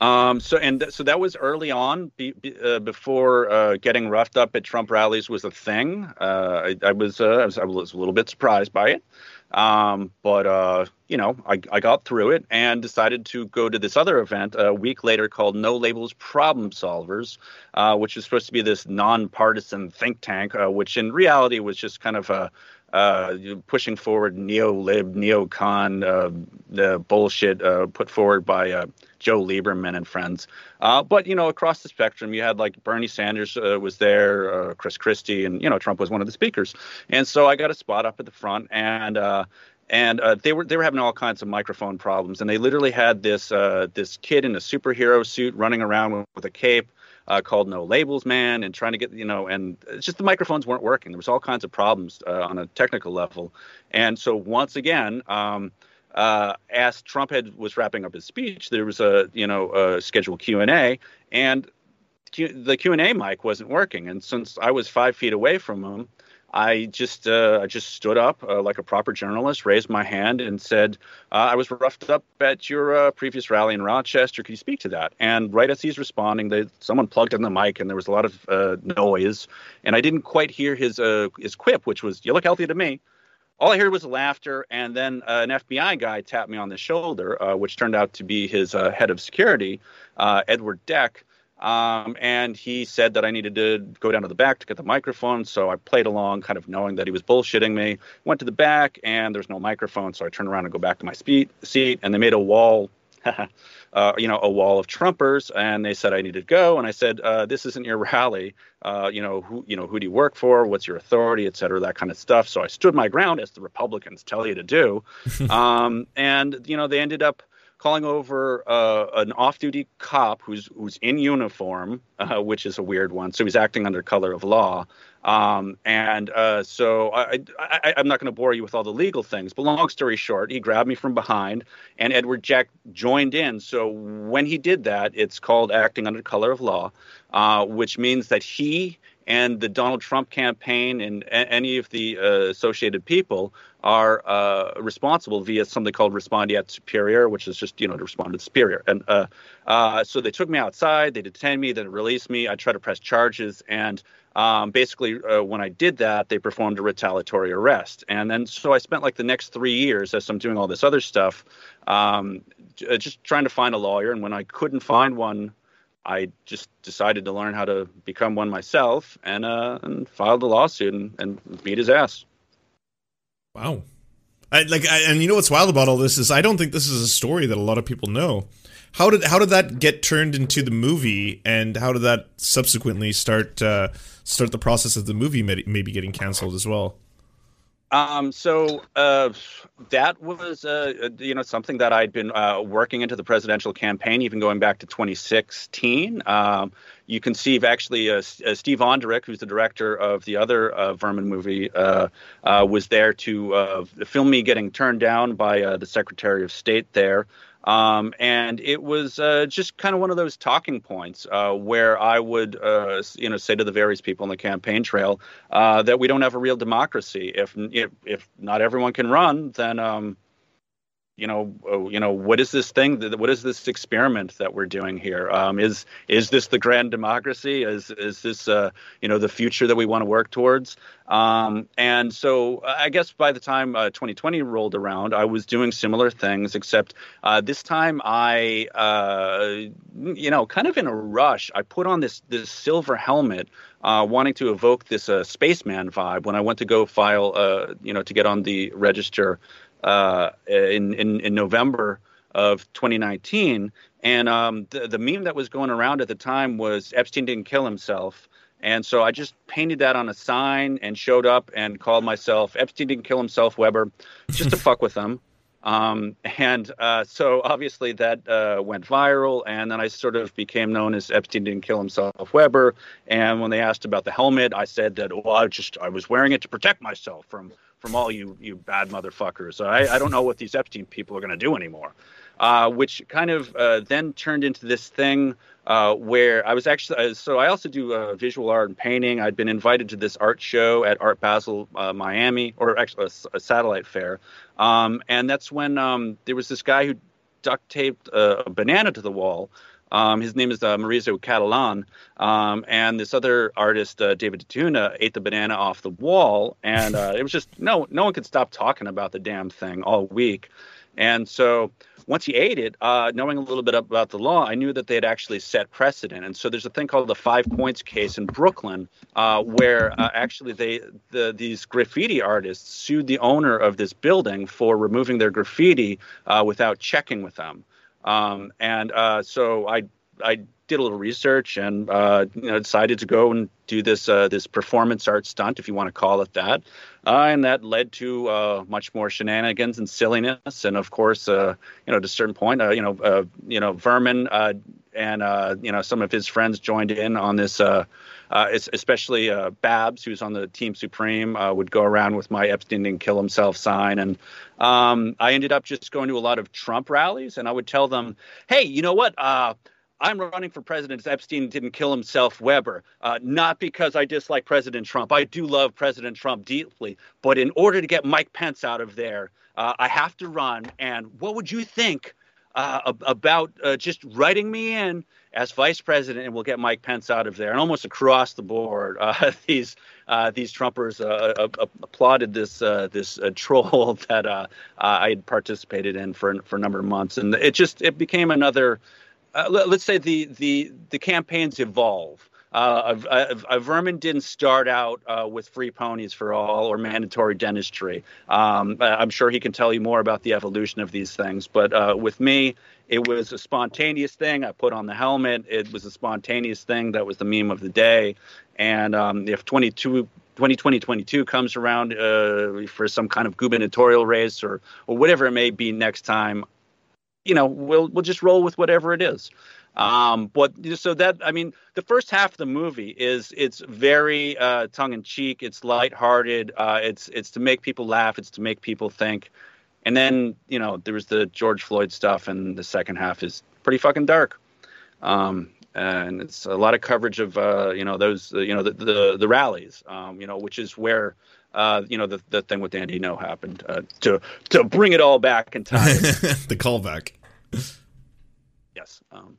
Um, so and th- so that was early on, be, be, uh, before uh, getting roughed up at Trump rallies was a thing. Uh, I, I, was, uh, I, was I was a little bit surprised by it, um, but uh, you know I, I got through it and decided to go to this other event a week later called No Labels Problem Solvers, uh, which was supposed to be this nonpartisan think tank, which in reality was just kind of a uh, pushing forward neo-lib, neocon, uh, the bullshit uh, put forward by uh, Joe Lieberman and friends. Uh, but you know, across the spectrum, you had like Bernie Sanders uh, was there, Chris Christie, and you know, Trump was one of the speakers. And so I got a spot up at the front, and and uh, they were they were having all kinds of microphone problems, and they literally had this uh, this kid in a superhero suit running around with, with a cape, uh, called No Labels Man and trying to get, you know, and it's just the microphones weren't working. There was all kinds of problems uh, on a technical level. And so once again, um, uh, as Trump had was wrapping up his speech, there was a, you know, a scheduled Q&A and the Q&A mic wasn't working. And since I was five feet away from him, I just uh, I just stood up uh, like a proper journalist, raised my hand, and said, uh, "I was roughed up at your uh, previous rally in Rochester. Could you speak to that?" And right as he's responding, they, someone plugged in the mic, and there was a lot of uh, noise, and I didn't quite hear his uh, his quip, which was, "You look healthy to me." All I heard was laughter, and then uh, an FBI guy tapped me on the shoulder, uh, which turned out to be his uh, head of security, Edward Deck. Um, and he said that I needed to go down to the back to get the microphone. So I played along, kind of knowing that he was bullshitting me. Went to the back, and there's no microphone. So I turned around and go back to my seat, and they made a wall, uh, you know, a wall of Trumpers. And they said I needed to go. And I said, uh, "This isn't your rally. Uh, you know, who, you know, who do you work for? What's your authority, et cetera, that kind of stuff." So I stood my ground, as the Republicans tell you to do. um, and you know, they ended up calling over uh, an off-duty cop who's who's in uniform, uh, which is a weird one. So he's acting under color of law. Um, and uh, so I, I, am not going to bore you with all the legal things, but long story short, he grabbed me from behind, and Edward Deck joined in. So when he did that, it's called acting under color of law, uh, which means that he and the Donald Trump campaign and any of the uh, associated people are uh, responsible via something called respondeat superior, which is just you know to respond to superior. And uh, uh, so they took me outside, they detained me, then released me. I tried to press charges, and um, basically uh, when I did that, they performed a retaliatory arrest. And then so I spent like the next three years as I'm doing all this other stuff, um, just trying to find a lawyer. And when I couldn't find one I just decided to learn how to become one myself and uh, and filed a lawsuit and, and beat his ass. Wow. I, like, I, and you know what's wild about all this is I don't think this is a story that a lot of people know. How did how did that get turned into the movie, and how did that subsequently start uh, start the process of the movie maybe getting canceled as well? Um, so uh, that was uh, uh, you know something that I'd been uh, working into the presidential campaign, even going back to 2016. Um, you conceive actually uh, uh, Steve Onderick, who's the director of the other Vermin movie, was there to film me getting turned down by the Secretary of State there. Um, and it was uh, just kind of one of those talking points uh, where I would, uh, you know, say to the various people on the campaign trail uh, that we don't have a real democracy. If, if if not everyone can run, then um, you know, uh, you know, what is this thing? That, what is this experiment that we're doing here? Um, is is this the grand democracy? Is is this, uh, you know, the future that we want to work towards? Um, and so, I guess by the time uh, 2020 rolled around, I was doing similar things, except uh, this time I, uh, you know, kind of in a rush, I put on this this silver helmet. Uh, wanting to evoke this uh, spaceman vibe when I went to go file, you know, to get on the register uh, in, in, in November of 2019. And um, the, the meme that was going around at the time was Epstein didn't kill himself. And so I just painted that on a sign and showed up and called myself Epstein didn't kill himself Webber, just to fuck with them. Um, and uh, so obviously that uh, went viral, and then I sort of became known as Epstein didn't kill himself Webber. And when they asked about the helmet, I said that well, I just I was wearing it to protect myself from from all you you bad motherfuckers. I, I don't know what these Epstein people are going to do anymore. Uh, which kind of uh, then turned into this thing uh, where I was actually uh, so I also do uh, visual art and painting. I'd been invited to this art show at Art Basel uh, Miami, or actually a, a satellite fair, um, and that's when um, there was this guy who duct taped a, a banana to the wall um, his name is uh, Maurizio Cattelan, um, and this other artist, uh, David Datuna, ate the banana off the wall, and uh, it was just no, no one could stop talking about the damn thing all week, and so once he ate it, uh, knowing a little bit about the law, I knew that they had actually set precedent. And so there's a thing called the Five Points case in Brooklyn, uh, where uh, actually they the, these graffiti artists sued the owner of this building for removing their graffiti without checking with them. Um, and uh, so I I did a little research and uh, you know decided to go and do this uh, this performance art stunt, if you want to call it that, uh, and that led to uh, much more shenanigans and silliness, and of course, uh, you know, to a certain point, uh, you know, uh you know, Vermin and you know some of his friends joined in on this. especially Babs, who's on the Team Supreme, would go around with my Epstein didn't kill himself sign, and um, I ended up just going to a lot of Trump rallies, and I would tell them, "Hey, you know what? I'm running for president. Epstein didn't kill himself, Webber. Uh, not because I dislike President Trump. I do love President Trump deeply. But in order to get Mike Pence out of there, uh, I have to run. And what would you think uh, about uh, just writing me in as vice president, and we'll get Mike Pence out of there? And almost across the board, uh, these uh, these Trumpers applauded this this troll that I had participated in for for a number of months, and it just it became another uh, let, us say the the the campaigns evolve. Uh, a, a, Vermin didn't start out uh, with free ponies for all or mandatory dentistry. Um, I'm sure he can tell you more about the evolution of these things. But uh, with me, it was a spontaneous thing. I put on the helmet. It was a spontaneous thing. That was the meme of the day. And um, if 22 2020 comes around uh, for some kind of gubernatorial race or, or whatever it may be next time, you know, we'll we'll just roll with whatever it is. Um, but so that I mean, the first half of the movie is it's very uh, tongue in cheek. It's lighthearted. Uh, it's it's to make people laugh. It's to make people think. And then you know there was the George Floyd stuff, and the second half is pretty fucking dark. Um, and it's a lot of coverage of uh, you know those uh, you know the the, the rallies, um, you know, which is where uh, you know, the, the thing with Andy Ngo happened uh, to to bring it all back in time. the callback. yes. Um.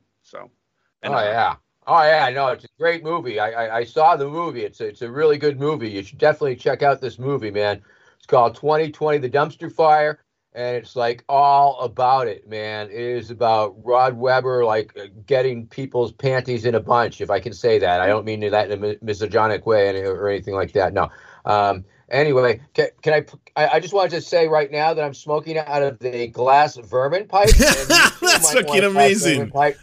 And, oh uh, yeah. Oh yeah. I know it's a great movie. I, I, I saw the movie. It's a, it's a really good movie. You should definitely check out this movie, man. It's called 2020: The Dumpster Fire, and it's like all about it, man. It is about Rod Webber like uh, getting people's panties in a bunch, if I can say that. I don't mean that in a misogynic way or anything like that. No. Um, Anyway, can, can I, I? I just wanted to say right now that I'm smoking out of the glass vermin pipe. That's fucking amazing. Pipe.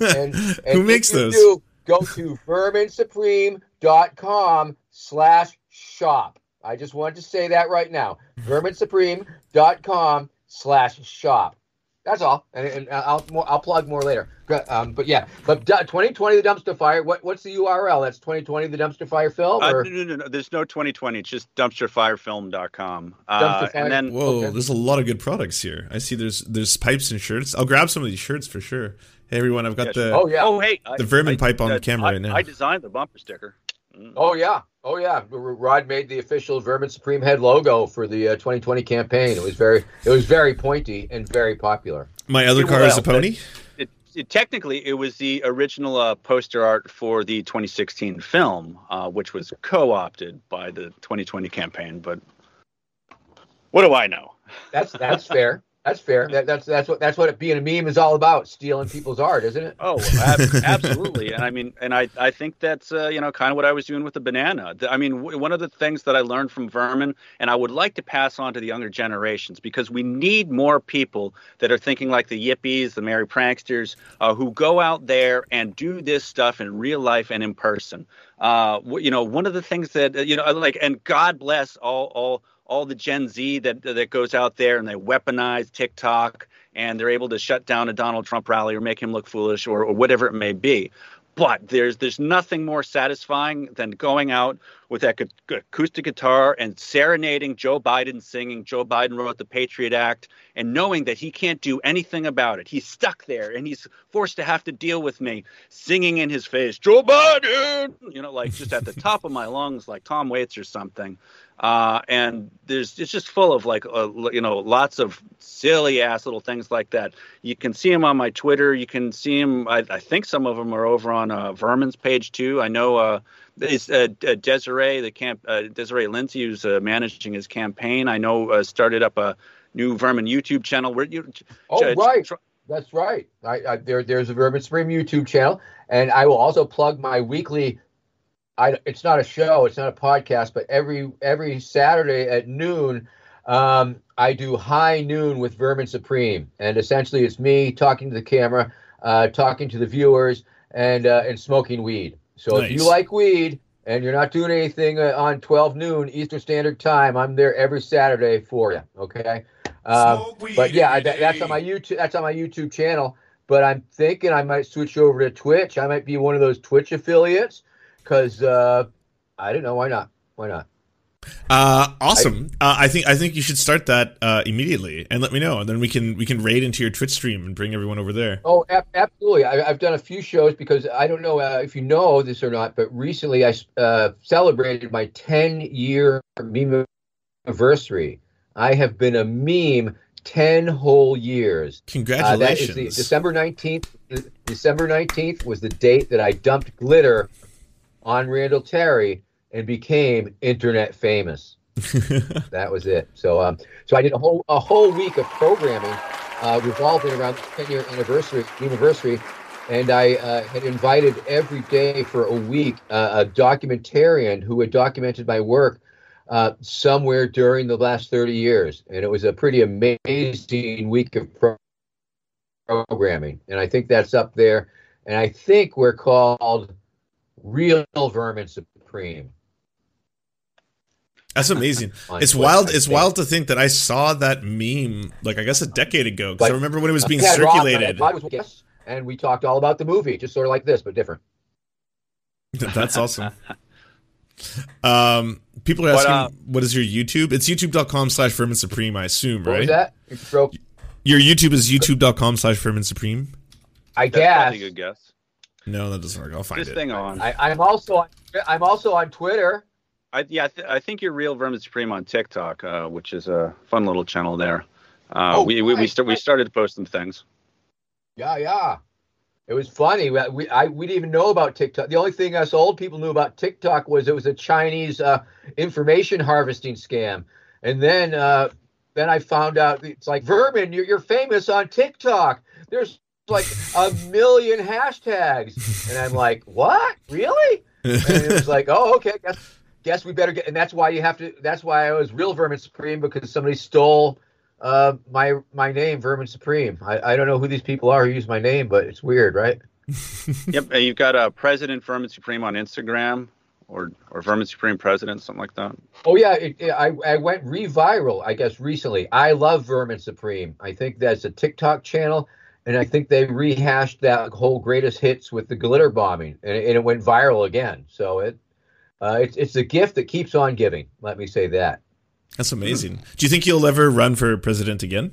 And, and Who makes those? Do, go to verminsupreme.com slash shop. I just wanted to say that right now. verminsupreme.com slash shop. That's all, and, and I'll I'll plug more later. Um, but yeah, but 2020 the dumpster fire. What what's the URL? That's 2020 the dumpster fire film. Or? Uh, no, no, no, There's no 2020. It's just dumpsterfirefilm.com. Uh, and then whoa, okay. there's a lot of good products here. I see there's there's pipes and shirts. I'll grab some of these shirts for sure. Hey everyone, I've got yeah, the oh yeah oh hey the vermin I, pipe on I, the camera I, right now. I designed the bumper sticker. Mm. Oh yeah, Oh yeah, Rod made the official Vermin Supreme head logo for the uh, 2020 campaign. It was very, it was very pointy and very popular. My other car well, is a pony. It, it, technically, it was the original uh, poster art for the 2016 film, uh, which was co-opted by the 2020 campaign. But what do I know? That's that's fair. That's fair. That, that's that's what that's what it, being a meme is all about: stealing people's art, isn't it? Oh, absolutely. and I mean, and I I think that's uh, you know kind of what I was doing with the banana. I mean, w- one of the things that I learned from Vermin, and I would like to pass on to the younger generations because we need more people that are thinking like the Yippies, the Merry Pranksters, uh, who go out there and do this stuff in real life and in person. Uh, you know, one of the things that you know, like, and God bless all all all the Gen Z that that goes out there and they weaponize TikTok and they're able to shut down a Donald Trump rally or make him look foolish or, or whatever it may be. But there's there's nothing more satisfying than going out with that acoustic guitar and serenading Joe Biden singing. Joe Biden wrote the Patriot Act and knowing that he can't do anything about it. He's stuck there and he's forced to have to deal with me singing in his face, Joe Biden, you know, like just at the top of my lungs, like Tom Waits or something. Uh, and there's it's just full of like uh, you know lots of silly ass little things like that. You can see them on my Twitter. You can see them. I, I think some of them are over on uh, Vermin's page too. I know uh, it's uh, Desiree the camp uh, Desiree Lindsay who's uh, managing his campaign. I know uh, started up a new Vermin YouTube channel. Where you? Oh right. Tr- that's right. I, I, there, there's a Vermin Supreme YouTube channel, and I will also plug my weekly I, it's not a show, it's not a podcast, but every every Saturday at noon, um, I do high noon with Vermin Supreme, and essentially it's me talking to the camera, uh, talking to the viewers, and uh, and smoking weed. So nice. if you like weed and you're not doing anything uh, on 12 noon Eastern Standard Time, I'm there every Saturday for you. Okay, um, but yeah, that, that's on my YouTube. That's on my YouTube channel. But I'm thinking I might switch over to Twitch. I might be one of those Twitch affiliates because uh, I don't know why not. Why not? Uh, awesome. I, uh, I think I think you should start that uh, immediately and let me know, and then we can we can raid into your Twitch stream and bring everyone over there. Oh, ab- absolutely. I, have done a few shows because I don't know uh, if you know this or not, but recently I uh, celebrated my 10 year meme anniversary. I have been a meme 10 whole years. Congratulations. Uh, that is the December 19th. December 19th was the date that I dumped glitter on Randall Terry and became internet famous. that was it. So, um, so I did a whole a whole week of programming uh, revolving around the 10 year anniversary anniversary, and I uh, had invited every day for a week uh, a documentarian who had documented my work uh, somewhere during the last 30 years, and it was a pretty amazing week of programming. And I think that's up there. And I think we're called real vermin supreme. That's amazing. it's wild. It's wild to think that I saw that meme like I guess a decade ago because I remember when it was being circulated. Was, and we talked all about the movie, just sort of like this, but different. That's awesome. um, people are asking, what, uh, what is your YouTube? It's youtube.com slash vermin supreme, I assume, right? that? Your YouTube is youtube.com slash vermin supreme? I guess. That's a good guess. No, that doesn't work. I'll find this it. thing on. I, am also on, I'm also on Twitter. I, yeah, I, th- I, think you're real Vermin Supreme on TikTok, uh, which is a fun little channel there. Uh, oh, we we we, st- we started to post some things. Yeah, yeah. It was funny. We we, I, we didn't even know about TikTok. The only thing us old people knew about TikTok was it was a Chinese uh, information harvesting scam. And then uh, then I found out it's like Vermin, you're, you're famous on TikTok. There's like a million hashtags. And I'm like, what? Really? And it was like, oh, okay. Guess, guess we better get. And that's why you have to. That's why I was real Vermin Supreme because somebody stole uh, my my name, Vermin Supreme. I, I don't know who these people are who use my name, but it's weird, right? yep. And You've got a uh, President Vermin Supreme on Instagram. Or, or Vermin Supreme President, something like that. Oh yeah, it, it, I I went reviral, I guess recently. I love Vermin Supreme. I think that's a TikTok channel and I think they rehashed that whole greatest hits with the glitter bombing, and, and it went viral again. So it uh, it's it's a gift that keeps on giving. Let me say that. That's amazing. Do you think you'll ever run for president again?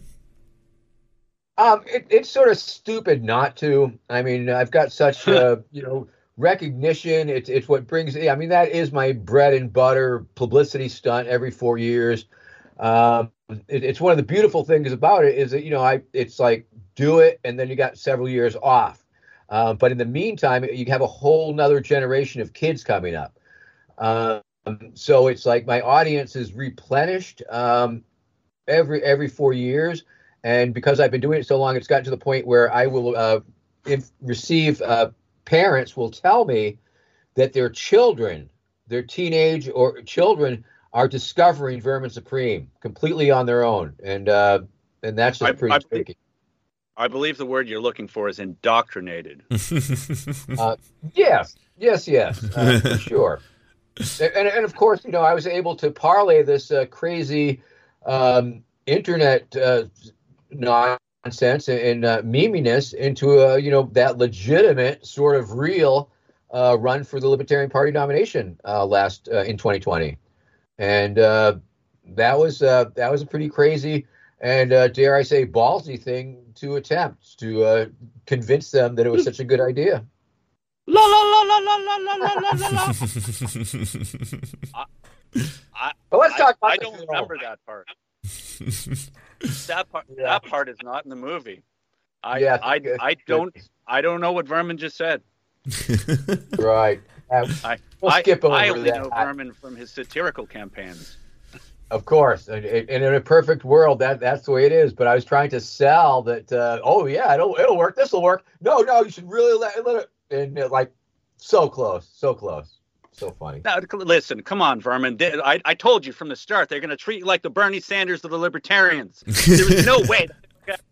Um, it, it's sort of stupid not to. I mean, I've got such uh, you know recognition. It's it's what brings. I mean, that is my bread and butter publicity stunt every four years. Um, it, it's one of the beautiful things about it is that you know I it's like do it and then you got several years off. Um, but in the meantime, you have a whole nother generation of kids coming up. Um, so it's like my audience is replenished um, every every four years, and because I've been doing it so long, it's gotten to the point where I will uh, if, receive uh, parents will tell me that their children, their teenage or children, are discovering Vermin Supreme completely on their own, and uh, and that's just I, pretty I, tricky. I believe the word you're looking for is indoctrinated. uh, yes, yes, yes, uh, sure. And, and of course, you know, I was able to parlay this uh, crazy um, internet uh, nonsense and uh, meminess into a, you know, that legitimate sort of real uh, run for the Libertarian Party nomination uh, last uh, in 2020, and uh, that was uh, that was a pretty crazy and uh, dare I say ballsy thing to attempt to uh, convince them that it was such a good idea. La la la la la la la la la la. I, But let's talk. I, about I don't film. remember that part. That part Yeah. that part is not in the movie. I Yeah, I good, I don't I don't know what Vermin just said. Right. Uh, I we'll I, skip over I only that. know Vermin from his satirical campaigns. Of course, and, and in a perfect world, that that's the way it is. But I was trying to sell that. Uh, oh yeah, it'll it'll work. This will work. No, no, you should really let, let it. And uh, like, so close, so close, so funny. Now, listen, come on, Vermin. I, I told you from the start they're going to treat you like the Bernie Sanders of the libertarians. There's no way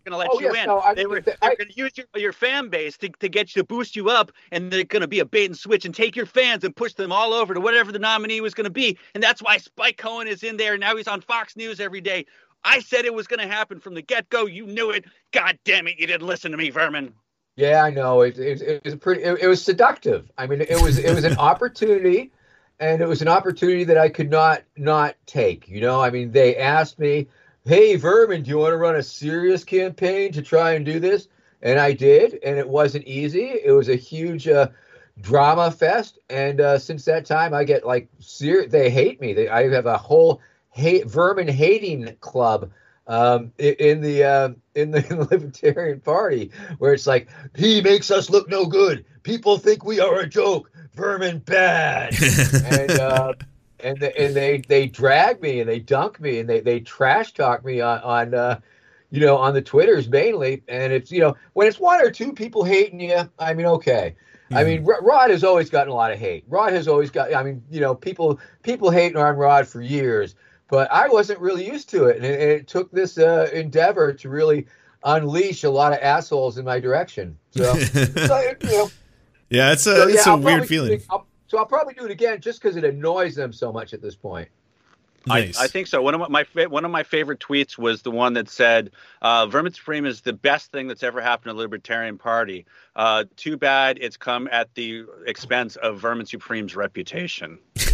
going to let Oh, you yes, in. no, I- they were they're going to use your, your fan base to, to get you to boost you up, and they're going to be a bait and switch and take your fans and push them all over to whatever the nominee was going to be. And that's why Spike Cohen is in there. Now he's on Fox News every day. I said it was going to happen from the get go. You knew it. God damn it, you didn't listen to me, Vermin. Yeah, I know. It, it, it was pretty. It, it was seductive. I mean, it was it was an opportunity, and it was an opportunity that I could not not take. You know, I mean, they asked me, "Hey, Vermin, do you want to run a serious campaign to try and do this?" And I did, and it wasn't easy. It was a huge uh, drama fest, and uh, since that time, I get like ser- They hate me. They, I have a whole hate Vermin hating club um, in the uh, in the, in the Libertarian Party, where it's like he makes us look no good. People think we are a joke. Vermin bad, and uh, and they, and they they drag me and they dunk me and they they trash talk me on on uh, you know on the Twitters mainly. And it's you know when it's one or two people hating you, I mean okay. I mean, Rod has always gotten a lot of hate. Rod has always got. I mean, you know, people people hating on Rod for years, but I wasn't really used to it, and it, and it took this uh, endeavor to really unleash a lot of assholes in my direction. So, so you know, yeah, it's a so, it's yeah, a I'll weird feeling. I'll- so I'll probably do it again just because it annoys them so much at this point. Nice. I, I think so. One of my, my one of my favorite tweets was the one that said, uh, "Vermin Supreme is the best thing that's ever happened to the Libertarian Party. Uh, too bad it's come at the expense of Vermin Supreme's reputation."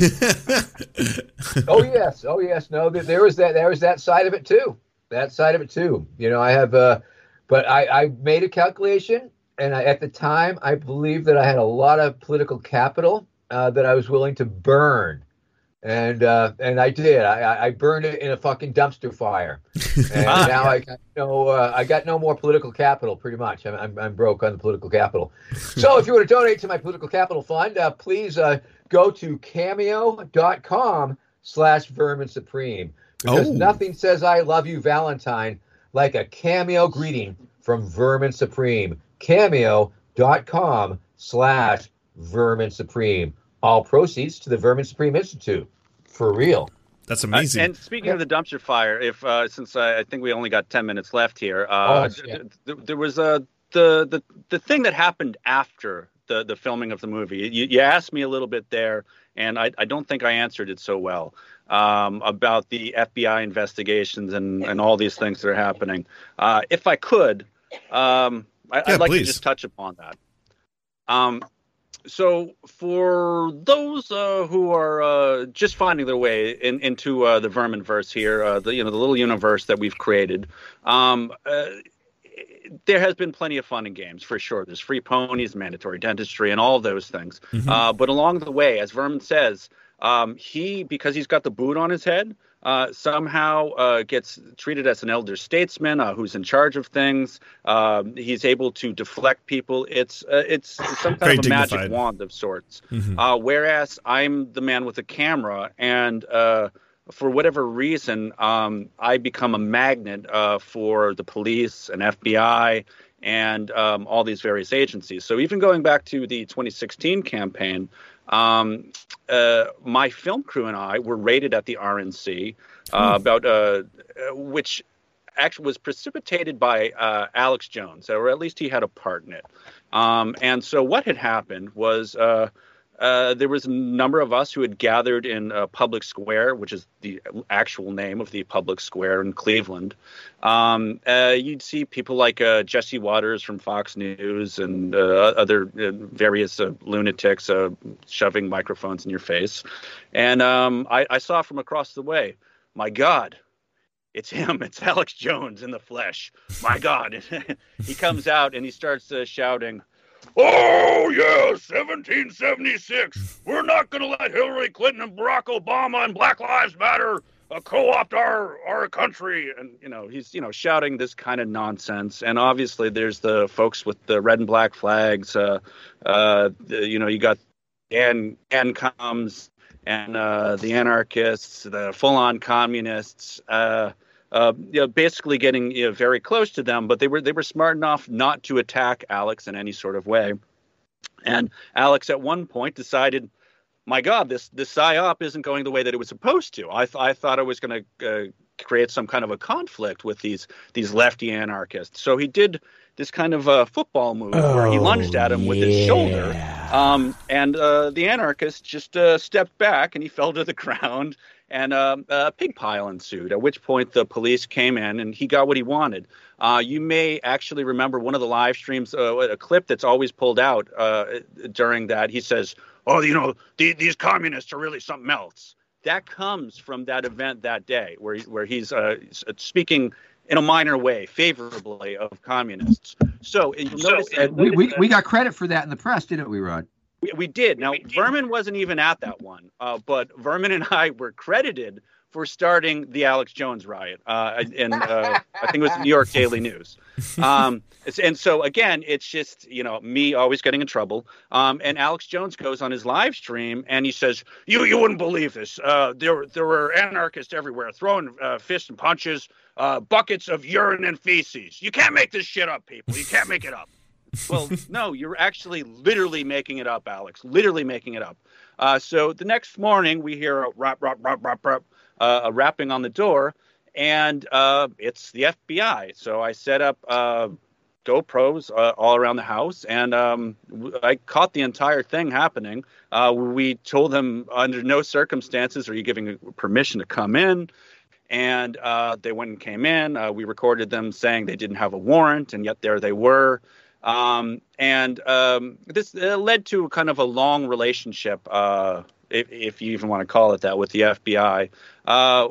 oh yes, oh yes. No, there, there was that. There was that side of it too. That side of it too. You know, I have. Uh, but I, I made a calculation, and I, at the time, I believed that I had a lot of political capital uh, that I was willing to burn, and uh, and I did. I, I- burned it in a fucking dumpster fire, and Ah, now I got no. Uh, I got no more political capital. Pretty much, I'm, I'm, I'm broke on the political capital. So if you want to donate to my political capital fund, uh, please uh, go to cameo.com slash vermin supreme because Oh. nothing says I love you Valentine like a cameo greeting from Vermin Supreme. Cameo.com slash Vermin Supreme. All proceeds to the Vermin Supreme Institute. For real. That's Uh, amazing. and speaking of the dumpster fire, if uh, since I, I think we only got ten minutes left here, uh, Oh, th- th- there was a the the the thing that happened after the the filming of the movie. You, you asked me a little bit there, and I, I don't think I answered it so well um, about the FBI investigations and and all these things that are happening. Uh, if I could, um, I, Yeah, I'd like please. to just touch upon that. Um, so for those uh, who are uh, just finding their way in, into uh, the Verminverse here, uh, the you know the little universe that we've created, um, uh, there has been plenty of fun and games for sure. There's free ponies, mandatory dentistry, and all those things. Mm-hmm. Uh, but along the way, as Vermin says, um, he because he's got the boot on his head. Uh, somehow uh, gets treated as an elder statesman uh, who's in charge of things. Um, he's able to deflect people. It's uh, it's some kind of a dignified. magic wand of sorts. Mm-hmm. Uh, whereas I'm the man with the camera, and uh, for whatever reason, um, I become a magnet for the police and FBI and um, all these various agencies. So even going back to the 2016 campaign, um, uh, my film crew and I were rated at the RNC uh, hmm. about uh, which actually was precipitated by uh, Alex Jones, or at least he had a part in it. Um, and so what had happened was uh, there was a number of us who had gathered in uh, Public Square, which is the actual name of the public square in Cleveland. Um, uh, you'd see people like uh, Jesse Watters from Fox News and uh, other various lunatics shoving microphones in your face. And um, I, I saw from across the way, my God, it's him. It's Alex Jones in the flesh. My God. he comes out and he starts uh, shouting, Oh, yeah, 1776. We're not going to let Hillary Clinton and Barack Obama and Black Lives Matter uh, co-opt our our country. And you know he's you know shouting this kind of nonsense. And obviously there's the folks with the red and black flags uh, uh, the, you know you got Dan Dan comes and uh, the anarchists the full-on communists uh, uh, you know, basically getting you know, very close to them, but they were they were smart enough not to attack Alex in any sort of way. And Alex at one point decided, my God, this this psyop isn't going the way that it was supposed to. I th- I thought I was going to uh, create some kind of a conflict with these these lefty anarchists. So he did this kind of a football move oh, where he lunged at him yeah. with his shoulder, um, and uh, the anarchist just uh, stepped back and he fell to the ground and uh, a pig pile ensued. At which point the police came in, and he got what he wanted. Uh, you may actually remember one of the live streams, uh, a clip that's always pulled out uh, during that. He says, "Oh, you know, the, these communists are really something else." That comes from that event that day, where where he's uh, speaking in a minor way favorably of communists. So, so notice, we, we, we got credit for that in the press, didn't we, Rod? We, we did. Now, we Vermin wasn't even at that one, uh, but Vermin and I were credited for starting the Alex Jones riot, uh, and uh, I think it was the New York Daily News. Um, and so again, it's just you know me always getting in trouble. Um, and Alex Jones goes on his live stream and he says, "You you wouldn't believe this. Uh, there there were anarchists everywhere throwing uh, fists and punches, uh, buckets of urine and feces. You can't make this shit up, people. You can't make it up." Well, no, you're actually literally making it up, Alex. Literally making it up. Uh, so the next morning, we hear a rap, rap, rap, rap, rap, uh, a rapping on the door, and uh, it's the FBI. So I set up uh, GoPros uh, all around the house, and um, I caught the entire thing happening. Uh, we told them under no circumstances are you giving permission to come in. And they went and came in. we recorded them saying they didn't have a warrant, and yet there they were. Um, and um, this uh, led to kind of a long relationship, uh, if, if, you even want to call it that, with the FBI. Uh,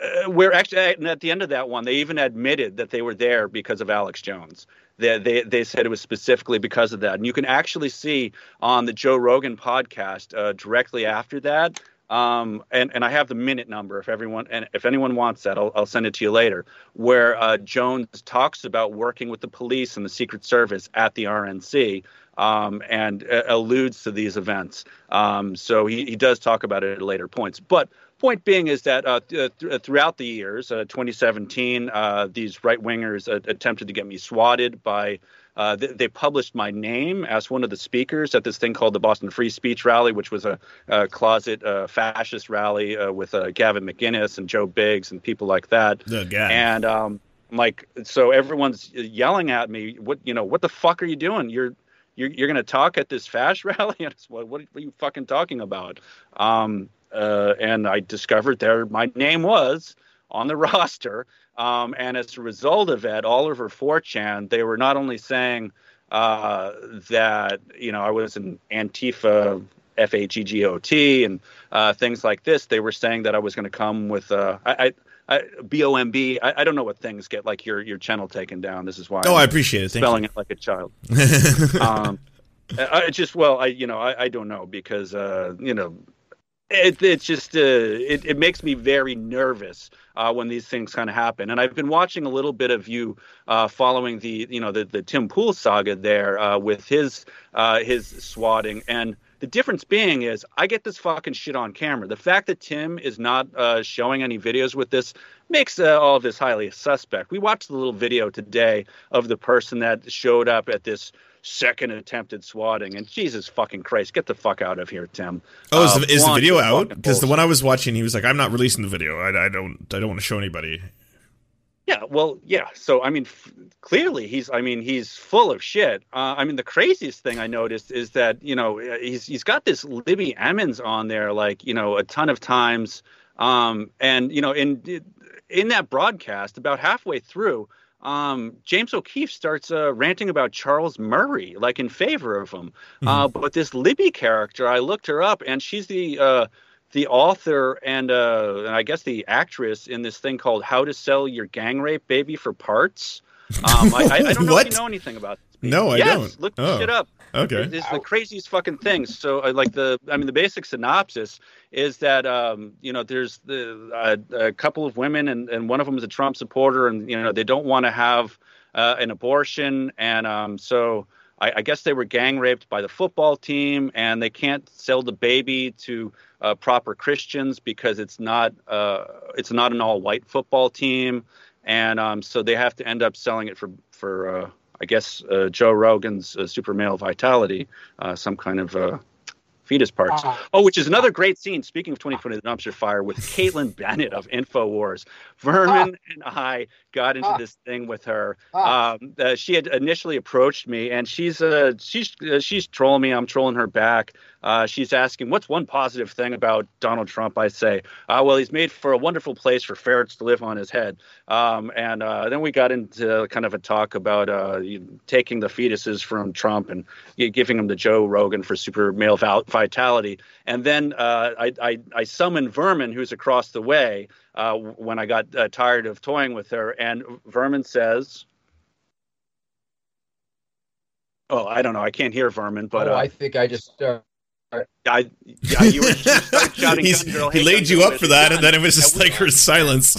uh, where actually, at the end of that one, they even admitted that they were there because of Alex Jones. They, they, they said it was specifically because of that. And you can actually see on the Joe Rogan podcast uh, directly after that um, and and I have the minute number if everyone and if anyone wants that, I'll, I'll send it to you later. Where uh, Jones talks about working with the police and the Secret Service at the RNC, um, and uh, alludes to these events. Um, so he, he does talk about it at later points. But point being is that uh, th- uh, throughout the years, uh, 2017, uh, these right wingers attempted to get me swatted by uh, they, they, published my name as one of the speakers at this thing called the Boston Free Speech Rally, which was a, a closet uh, fascist rally uh, with uh, Gavin McInnes and Joe Biggs and people like that. Oh, and um, like, so everyone's yelling at me, "What you know? What the fuck are you doing? You're you're, you're going to talk at this fash rally? what, what are you fucking talking about? Um, uh, and I discovered there my name was on the roster. Um, and as a result of it, all over 4chan, they were not only saying uh, that, you know, I was an Antifa F A G G O T and uh, things like this, they were saying that I was going to come with, uh, I, I, B-O-M-B. I, I don't know what things get like your your channel taken down. This is why. Oh, I'm I appreciate it. Thank spelling you. it like a child. um, I I just well, I you know I, I don't know because uh, you know it it's just uh, it it makes me very nervous uh, when these things kind of happen. And I've been watching a little bit of you uh, following the you know the the Tim Pool saga there uh, with his uh, his swatting and. The difference being is I get this fucking shit on camera. The fact that Tim is not uh, showing any videos with this makes uh, all of this highly suspect. We watched the little video today of the person that showed up at this second attempted swatting, and Jesus fucking Christ, get the fuck out of here, Tim. Oh, is, Uh, the, is the video out? Because the one I was watching, he was like, "I'm not releasing the video. I, I don't. I don't want to show anybody." Yeah, well, yeah. So I mean, f- clearly he's. I mean, he's full of shit. Uh, I mean, the craziest thing I noticed is that you know he's he's got this Libby Emmons on there, like you know, a ton of times. Um, and you know, in in that broadcast, about halfway through, um, James O'Keefe starts uh, ranting about Charles Murray, like in favor of him. Uh, but this Libby character, I looked her up, and she's the uh, the author and uh, and I guess the actress in this thing called "How to Sell Your Gang Rape Baby for Parts." Um, I, I, I don't know What? if you know anything about this. No, I yes, don't. Look Oh. shit up. Okay. It's the craziest fucking thing. So, uh, like the, I mean, the basic synopsis is that um, you know there's the a couple of women and and one of them is a Trump supporter, and you know they don't want to have uh, an abortion, and um, so. I, I guess they were gang raped by the football team, and they can't sell the baby to uh, proper Christians because it's not uh, it's not an all white football team, and um, so they have to end up selling it for for uh, I guess uh, Joe Rogan's uh, super male vitality, uh, some kind of uh, fetus parts. Oh, which is another great scene. Speaking of 2020 The Dumpster Fire with Kaitlin Bennett of Infowars. Vermin and I got into Ah. this thing with her. Ah. Um, uh, she had initially approached me, and she's uh, she's uh, she's trolling me. I'm trolling her back. Uh, she's asking, "What's one positive thing about Donald Trump?" I say, uh, "Well, he's made for a wonderful place for ferrets to live on his head." Um, and uh, then we got into kind of a talk about uh, taking the fetuses from Trump and giving them to Joe Rogan for super male vitality. And then uh, I, I, I summoned Vermin, who's across the way, uh, when I got uh, tired of toying with her. And Vermin says, "Oh, I don't know. I can't hear Vermin, but oh, uh, I think I just. I, yeah, you were you started shouting, He's- "Gun he laid gun you up for that, gun. and then it was just And like her silence.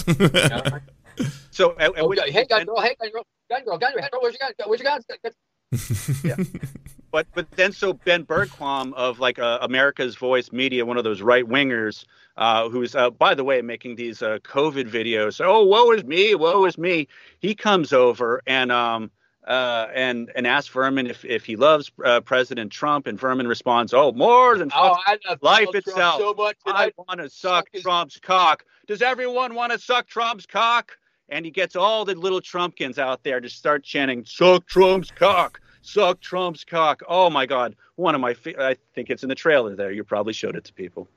So, at, at oh, which- hey, gun girl, hey, gun girl, gun girl, gun girl, where's your gun? Where's your gun? but but then so Ben Bergquam of like uh, America's Voice Media, one of those right wingers, uh, who's uh, by the way making these uh, COVID videos. Oh, woe is me, woe is me. He comes over and um uh and and asks Vermin if if he loves uh, President Trump, and Vermin responds, "Oh, more than Oh, I love life Trump itself. so much. and I I- want to suck suck his- Trump's cock. Does everyone want to suck Trump's cock?" And he gets all the little Trumpkins out there to start chanting, "Suck Trump's cock." Suck Trump's cock. Oh my God! One of my, fa- I think it's in the trailer there. You probably showed it to people.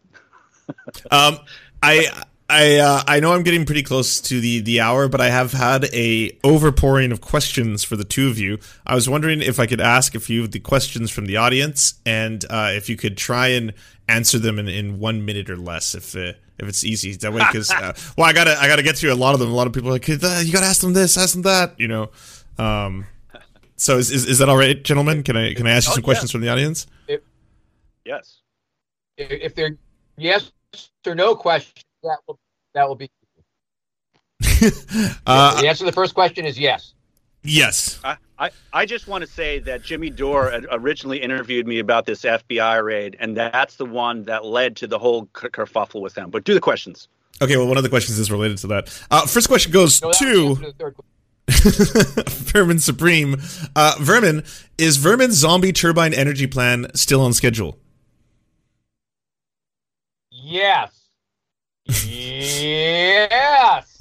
Um, I I uh, I know I'm getting pretty close to the the hour, but I have had a overpouring of questions for the two of you. I was wondering if I could ask a few of the questions from the audience, and uh, if you could try and answer them in, in one minute or less, if uh, if it's easy. That way, because uh, well, I gotta I gotta get through a lot of them. A lot of people are like, "Uh, you gotta ask them this, ask them that, you know. Um, so is, is is that all right, gentlemen? Can I can I ask you Oh, some yeah. questions from the audience? Yes. If if they're yes or no questions, that will that will be. Uh, the answer to the first question is yes. yes. I, I, I just want to say that Jimmy Dore originally interviewed me about this FBI raid, and that's the one that led to the whole ker- kerfuffle with them. But do the questions. Okay, well, one of the questions is related to that. Uh, first question goes No, that was the to answer to the third question. Vermin Supreme. Uh, Vermin, is Vermin's zombie turbine energy plan still on schedule? Yes. Yes.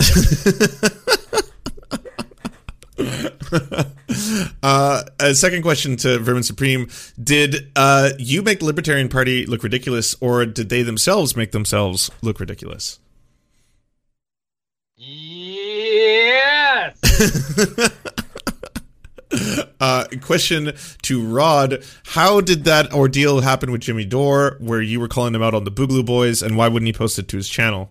uh, a second question to Vermin Supreme: Did uh, you make the Libertarian Party look ridiculous, or did they themselves make themselves look ridiculous? Yes. uh, question to Rod: How did that ordeal happen with Jimmy Dore, where you were calling him out on the Boogaloo Boys, and why wouldn't he post it to his channel?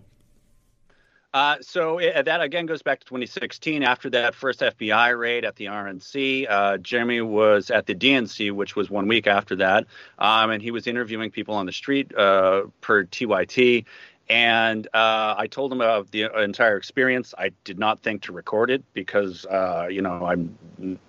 Uh, so it, that again goes back to 2016. After that first FBI raid at the RNC, uh, Jeremy was at the DNC, which was one week after that, um, and he was interviewing people on the street uh, per TYT. And uh, I told him about the entire experience. I did not think to record it because, uh, you know, I'm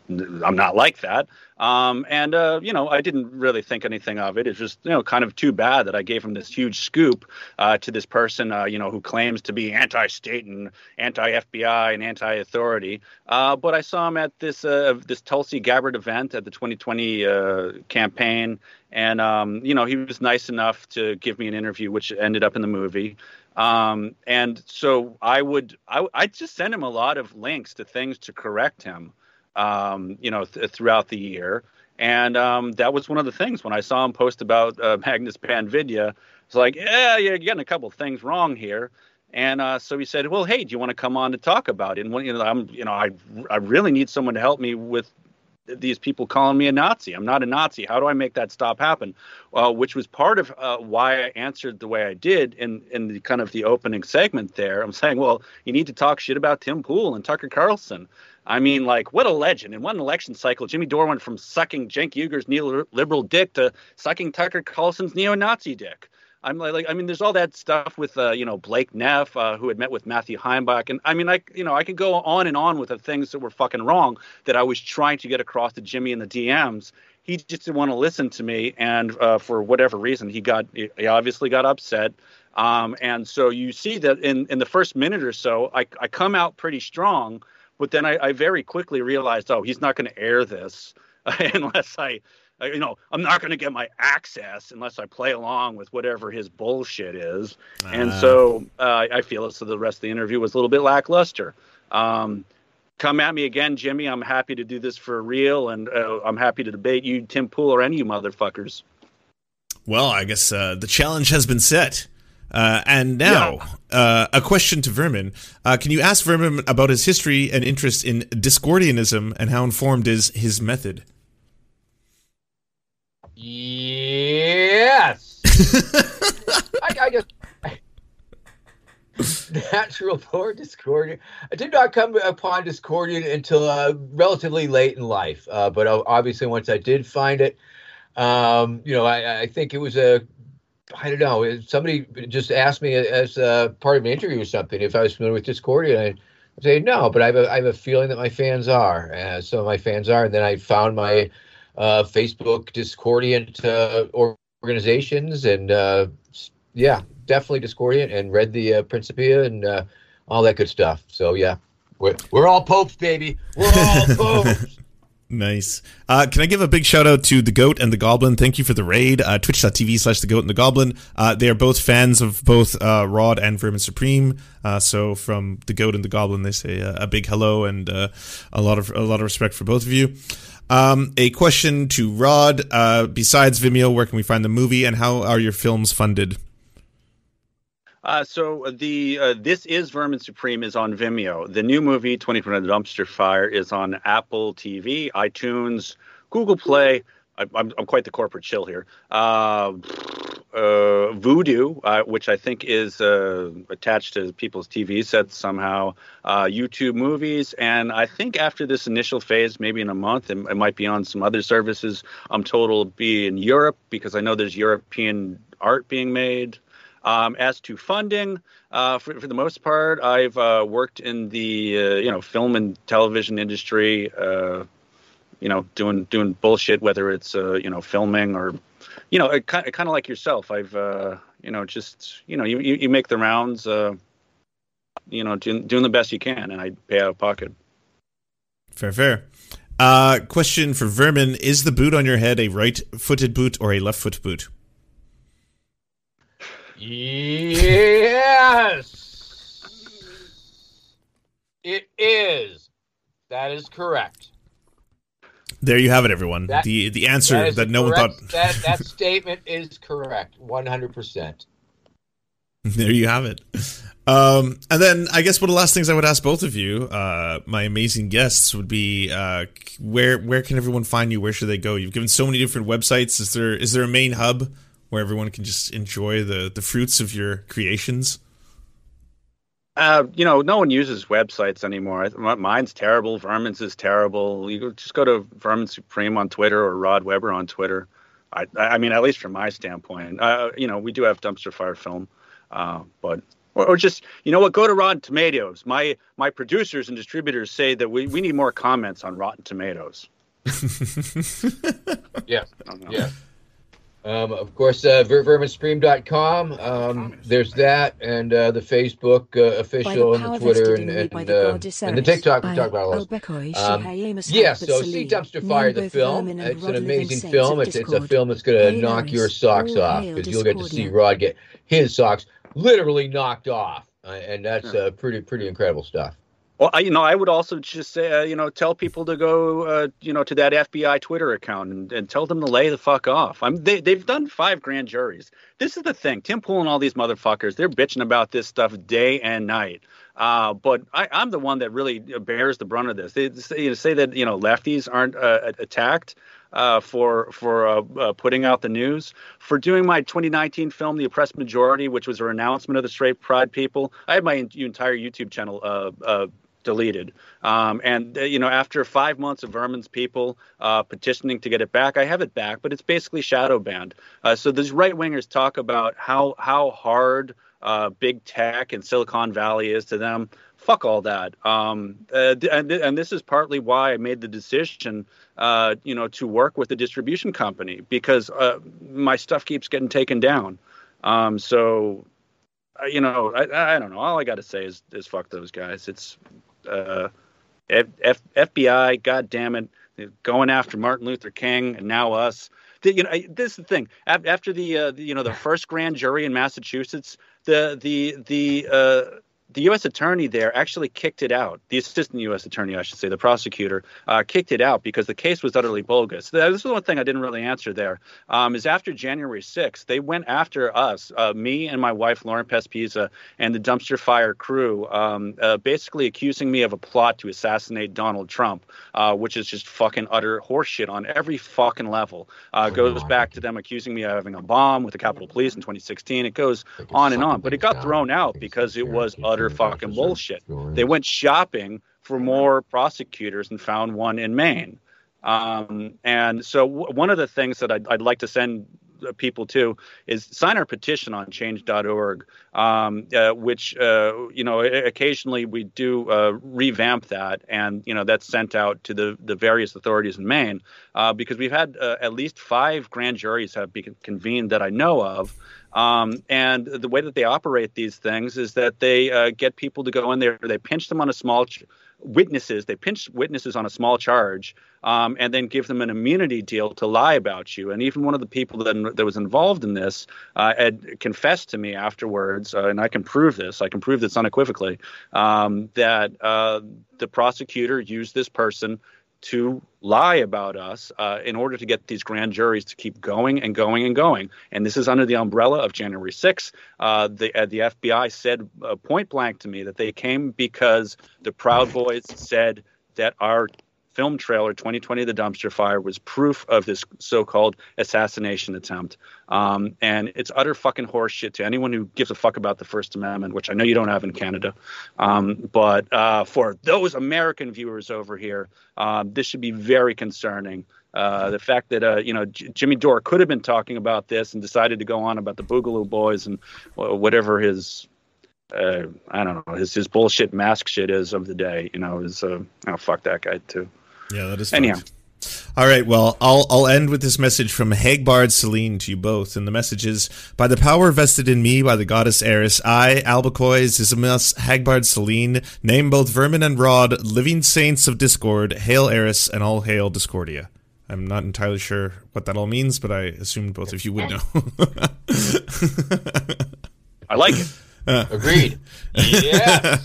I'm not like that. Um, and uh, you know, I didn't really think anything of it. It's just you know, kind of too bad that I gave him this huge scoop uh, to this person, uh, you know, who claims to be anti-state and anti-FBI and anti-authority. Uh, but I saw him at this this Tulsi Gabbard event at the 2020 uh, campaign, and um, you know, he was nice enough to give me an interview, which ended up in the movie. Um, and so I would I I just send him a lot of links to things to correct him um, you know, th- throughout the year. And um, that was one of the things when I saw him post about uh, Magnus Panvidya. It's like, yeah, you're getting a couple things wrong here. And uh, so he said, "Well, hey, do you want to come on to talk about it?" And when, you know, I'm, you know, I, I really need someone to help me with these people calling me a Nazi. I'm not a Nazi. How do I make that stop happen? Uh, which was part of uh, why I answered the way I did in in the kind of the opening segment there. I'm saying, well, you need to talk shit about Tim Pool and Tucker Carlson. I mean, like, what a legend. In one election cycle, Jimmy Dore went from sucking Cenk Uygur's neoliberal dick to sucking Tucker Carlson's neo Nazi dick. I'm like, like I mean, there's all that stuff with, uh, you know, Blake Neff, uh, who had met with Matthew Heimbach. And I mean, I, you know, I could go on and on with the things that were fucking wrong that I was trying to get across to Jimmy in the DMs. He just didn't want to listen to me. And uh, for whatever reason, he got, he obviously got upset. Um, and so you see that in, in the first minute or so, I, I come out pretty strong but then I, I very quickly realized, oh, he's not going to air this unless I, you know, I'm not going to get my access unless I play along with whatever his bullshit is. Uh. And so uh, I feel as though the rest of the interview was a little bit lackluster. Um, come at me again, Jimmy. I'm happy to do this for real, and uh, I'm happy to debate you, Tim Pool, or any of you motherfuckers. Well, I guess uh, the challenge has been set. Uh, and now, yeah. uh, a question to Vermin. Uh, can you ask Vermin about his history and interest in Discordianism and how informed is his method? Yes. I, I guess natural born Discordian. I did not come upon Discordian until uh, relatively late in life, uh, but obviously once I did find it, um, you know, I, I, think it was a I don't know. Somebody just asked me as a part of an interview or something if I was familiar with Discordia. And I say no, but I have a, I have a feeling that my fans are. Uh, some of my fans are. And then I found my uh, Facebook Discordian uh, organizations, and uh, yeah, definitely Discordian, and read the uh, Principia and uh, all that good stuff. So yeah, we're we're all popes, baby. We're all popes. Nice. Uh, can I give a big shout out to the Goat and the Goblin? Thank you for the raid. Uh, Twitch.tv slash the Goat and the Goblin. Uh, they are both fans of both uh, Rod and Vermin Supreme. Uh, so from the Goat and the Goblin, they say a, a big hello and uh, a lot of a lot of respect for both of you. Um, a question to Rod. besides Vimeo, where can we find the movie and how are your films funded? Uh, so the uh, this is Vermin Supreme is on Vimeo. The new movie 2020 Dumpster Fire is on Apple TV, iTunes, Google Play. I, am I'm quite the corporate chill here. Uh, uh Vudu, uh, which I think is uh, attached to people's TV sets somehow. YouTube movies, and I think after this initial phase, maybe in a month, it, it might be on some other services. I'm told it'll be in Europe because I know there's European art being made. Um, as to funding, uh, for, for, the most part, I've uh, worked in the uh, you know film and television industry. Uh, you know, doing doing bullshit, whether it's uh, you know filming or you know, kind of like yourself. I've uh, you know just you know you you, you make the rounds. you know, doing, doing the best you can, and I pay out of pocket. Fair, fair. Question for Vermin: Is the boot on your head a right-footed boot or a left-foot boot? Yes. It is. That is correct. There you have it, everyone. That, the the answer that, that no correct, one thought. that that statement is correct, one hundred percent. There you have it. Um, and then I guess one of the last things I would ask both of you, uh, my amazing guests, would be uh, where where can everyone find you? Where should they go? You've given so many different websites. Is there is there a main hub where everyone can just enjoy the the fruits of your creations? Uh, you know, no one uses websites anymore. Mine's terrible. Vermin's is terrible. You just go to Vermin Supreme on Twitter or Rod Webber on Twitter. I, I mean, at least from my standpoint, uh, you know, we do have dumpster fire film, uh, but or, or, just you know what, go to Rotten Tomatoes. My my producers and distributors say that we, we need more comments on Rotten Tomatoes. yeah, yeah. Um, of course, uh, ver- verminsupreme.com. Um, there's that, and uh, the Facebook uh, official, and the Twitter, and, and, uh, and, the TikTok. We talk about all those. Um, yeah, so see Dumpster Fire, the film. It's an amazing film. It's, it's a film that's going to knock your socks off because you'll get to see Rod get his socks literally knocked off, uh, and that's uh, pretty pretty incredible stuff. Well, I, you know, I would also just say, uh, you know, tell people to go, uh, you know, to that FBI Twitter account and, and tell them to lay the fuck off. I'm, they, they've done five grand juries. This is the thing. Tim Pool and all these motherfuckers, they're bitching about this stuff day and night. Uh, but I, am the one that really bears the brunt of this. They, they you know, say that you know lefties aren't uh, attacked uh, for for uh, uh, putting out the news, for doing my 2019 film, The Oppressed Majority, which was a renouncement of the straight pride people. I had my entire YouTube channel uh, uh, deleted. Um, and uh, you know, after five months of Vermin's people uh, petitioning to get it back, I have it back, but it's basically shadow banned. Uh, so these right wingers talk about how how hard uh, big tech and Silicon Valley is to them. Fuck all that. Um, uh, and, and this is partly why I made the decision, uh, you know, to work with the distribution company because my stuff keeps getting taken down. Um, so you know, I, I don't know. All I got to say is, is fuck those guys. It's uh, F, FBI, God damn it, going after Martin Luther King and now us. The, you know, this is the thing. After the, uh, the, you know, the first grand jury in Massachusetts, the the the uh, the U.S. attorney there actually kicked it out. The assistant U.S. attorney, I should say, the prosecutor, uh, kicked it out because the case was utterly bogus. This is one thing I didn't really answer there. Um, is after January 6th, they went after us, uh, me and my wife, Lauren Pespisa, and the dumpster fire crew, um, uh, basically accusing me of a plot to assassinate Donald Trump, uh, which is just fucking utter horseshit on every fucking level. Uh, goes back to them accusing me of having a bomb with the Capitol Police in 2016. It goes on and on, but it got thrown out because it was utter utter fucking bullshit. They went shopping for more prosecutors and found one in Maine. Um, and so, w- one of the things that I'd, I'd like to send people too is sign our petition on change.org, um, uh, which, uh, you know, occasionally we do uh, revamp that and, you know, that's sent out to the, the various authorities in Maine uh, because we've had uh, at least five grand juries have been convened that I know of. Um, and the way that they operate these things is that they uh, get people to go in there, they pinch them on a small ch- witnesses, they pinch witnesses on a small charge, um, and then give them an immunity deal to lie about you. And even one of the people that, that was involved in this uh, had confessed to me afterwards, uh, and I can prove this, I can prove this unequivocally, um, that uh, the prosecutor used this person to lie about us uh, in order to get these grand juries to keep going and going and going. And this is under the umbrella of January 6th. Uh, the, uh, the FBI said uh, point blank to me that they came because the Proud Boys said that our film trailer 2020 the dumpster fire was proof of this so-called assassination attempt um, and it's utter fucking horseshit to anyone who gives a fuck about the first amendment which i know you don't have in canada um, but uh, for those american viewers over here um, this should be very concerning uh, the fact that uh, you know J- Jimmy Dore could have been talking about this and decided to go on about the Boogaloo Boys and whatever his uh, I don't know his his bullshit mask shit is of the day. You know, is uh, oh fuck that guy too. Yeah, that is. Anyhow. All right, well, I'll I'll end with this message from Hagbard Celine to you both, and the message is: By the power vested in me by the goddess Eris, I, Albacoy, Zizimus, Hagbard Celine, name both Vermin and Rod, living saints of discord, hail Eris, and all hail Discordia. I'm not entirely sure what that all means, but I assumed both of you would know. I like it. Uh, Agreed. Yeah.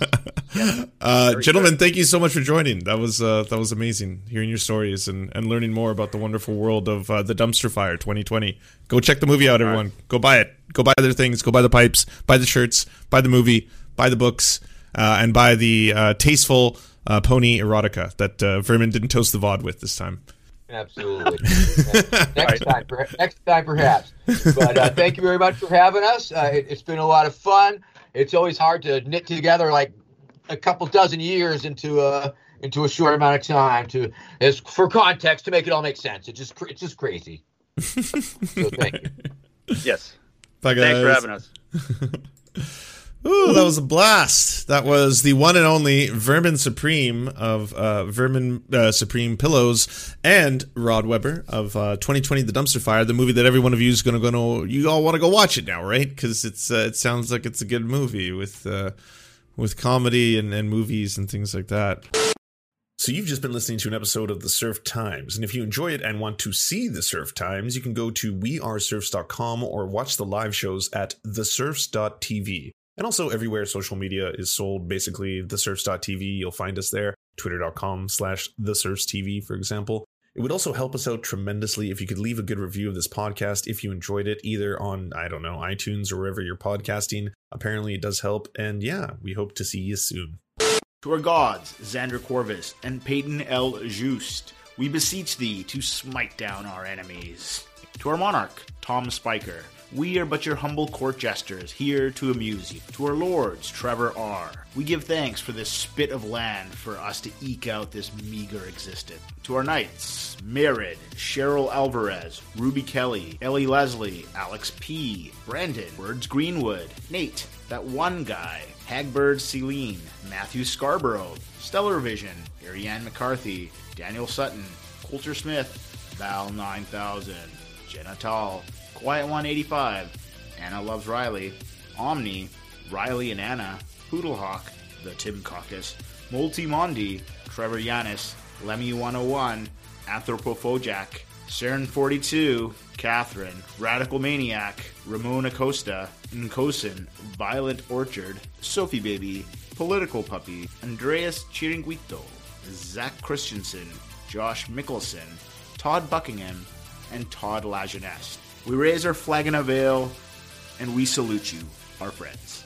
uh, gentlemen, good. thank you so much for joining. That was uh, that was amazing hearing your stories and, and learning more about the wonderful world of uh, the Dumpster Fire 2020. Go check the movie out, everyone. Right. Go buy it. Go buy their things. Go buy the pipes. Buy the shirts. Buy the movie. Buy the books. Uh, and buy the uh, tasteful pony erotica that Vermin didn't toast the VOD with this time. Absolutely. next time, next time perhaps. But uh, thank you very much for having us. Uh, it, has been a lot of fun. it's always hard to knit together like a couple dozen years into a into a short amount of time to as for context to make it all make sense. It's just it's just crazy. so thank you. Yes. Bye, guys. Thanks for having us. Ooh, that was a blast. That was the one and only Vermin Supreme of uh, Vermin uh, Supreme Pillows and Rod Webber of uh, 2020 The Dumpster Fire, the movie that every one of you is going to go you all want to go watch it now, right? Because it's uh, it sounds like it's a good movie with uh, with comedy and, and movies and things like that. So you've just been listening to an episode of the Serf Times, and if you enjoy it and want to see the Serf Times, you can go to weareserfs.com or watch the live shows at theserfs.tv. And also everywhere social media is sold, basically theserfs.tv, you'll find us there. Twitter.com slash theserfstv, for example. It would also help us out tremendously if you could leave a good review of this podcast if you enjoyed it, either on, I don't know, iTunes or wherever you're podcasting. Apparently it does help. And yeah, we hope to see you soon. To our gods, Xander Corvus and Peyton L. Just, we beseech thee to smite down our enemies. To our monarch, Tom Spiker, we are but your humble court jesters, here to amuse you. To our lords, Trevor R., we give thanks for this spit of land for us to eke out this meager existence. To our knights, Merid, Cheryl Alvarez, Ruby Kelly, Ellie Leslie, Alex P., Brandon, Words Greenwood, Nate, that one guy, Hagbard Celine, Matthew Scarborough, Stellar Vision, Ariane McCarthy, Daniel Sutton, Coulter Smith, Val 9000, Jenna Tall, Quiet 185, Anna Loves Riley, Omni, Riley and Anna, Poodlehawk, The Tim Caucus, Multimondi, Trevor Yanis, Lemmy 101, Anthropophojak, Saren 42, Catherine, Radical Maniac, Ramon Acosta, Nkosin, Violent Orchard, Sophie Baby, Political Puppy, Andreas Chiringuito, Zach Christensen, Josh Mickelson, Todd Buckingham, and Todd Lajeunesse. We raise our flag in a veil, and we salute you, our friends.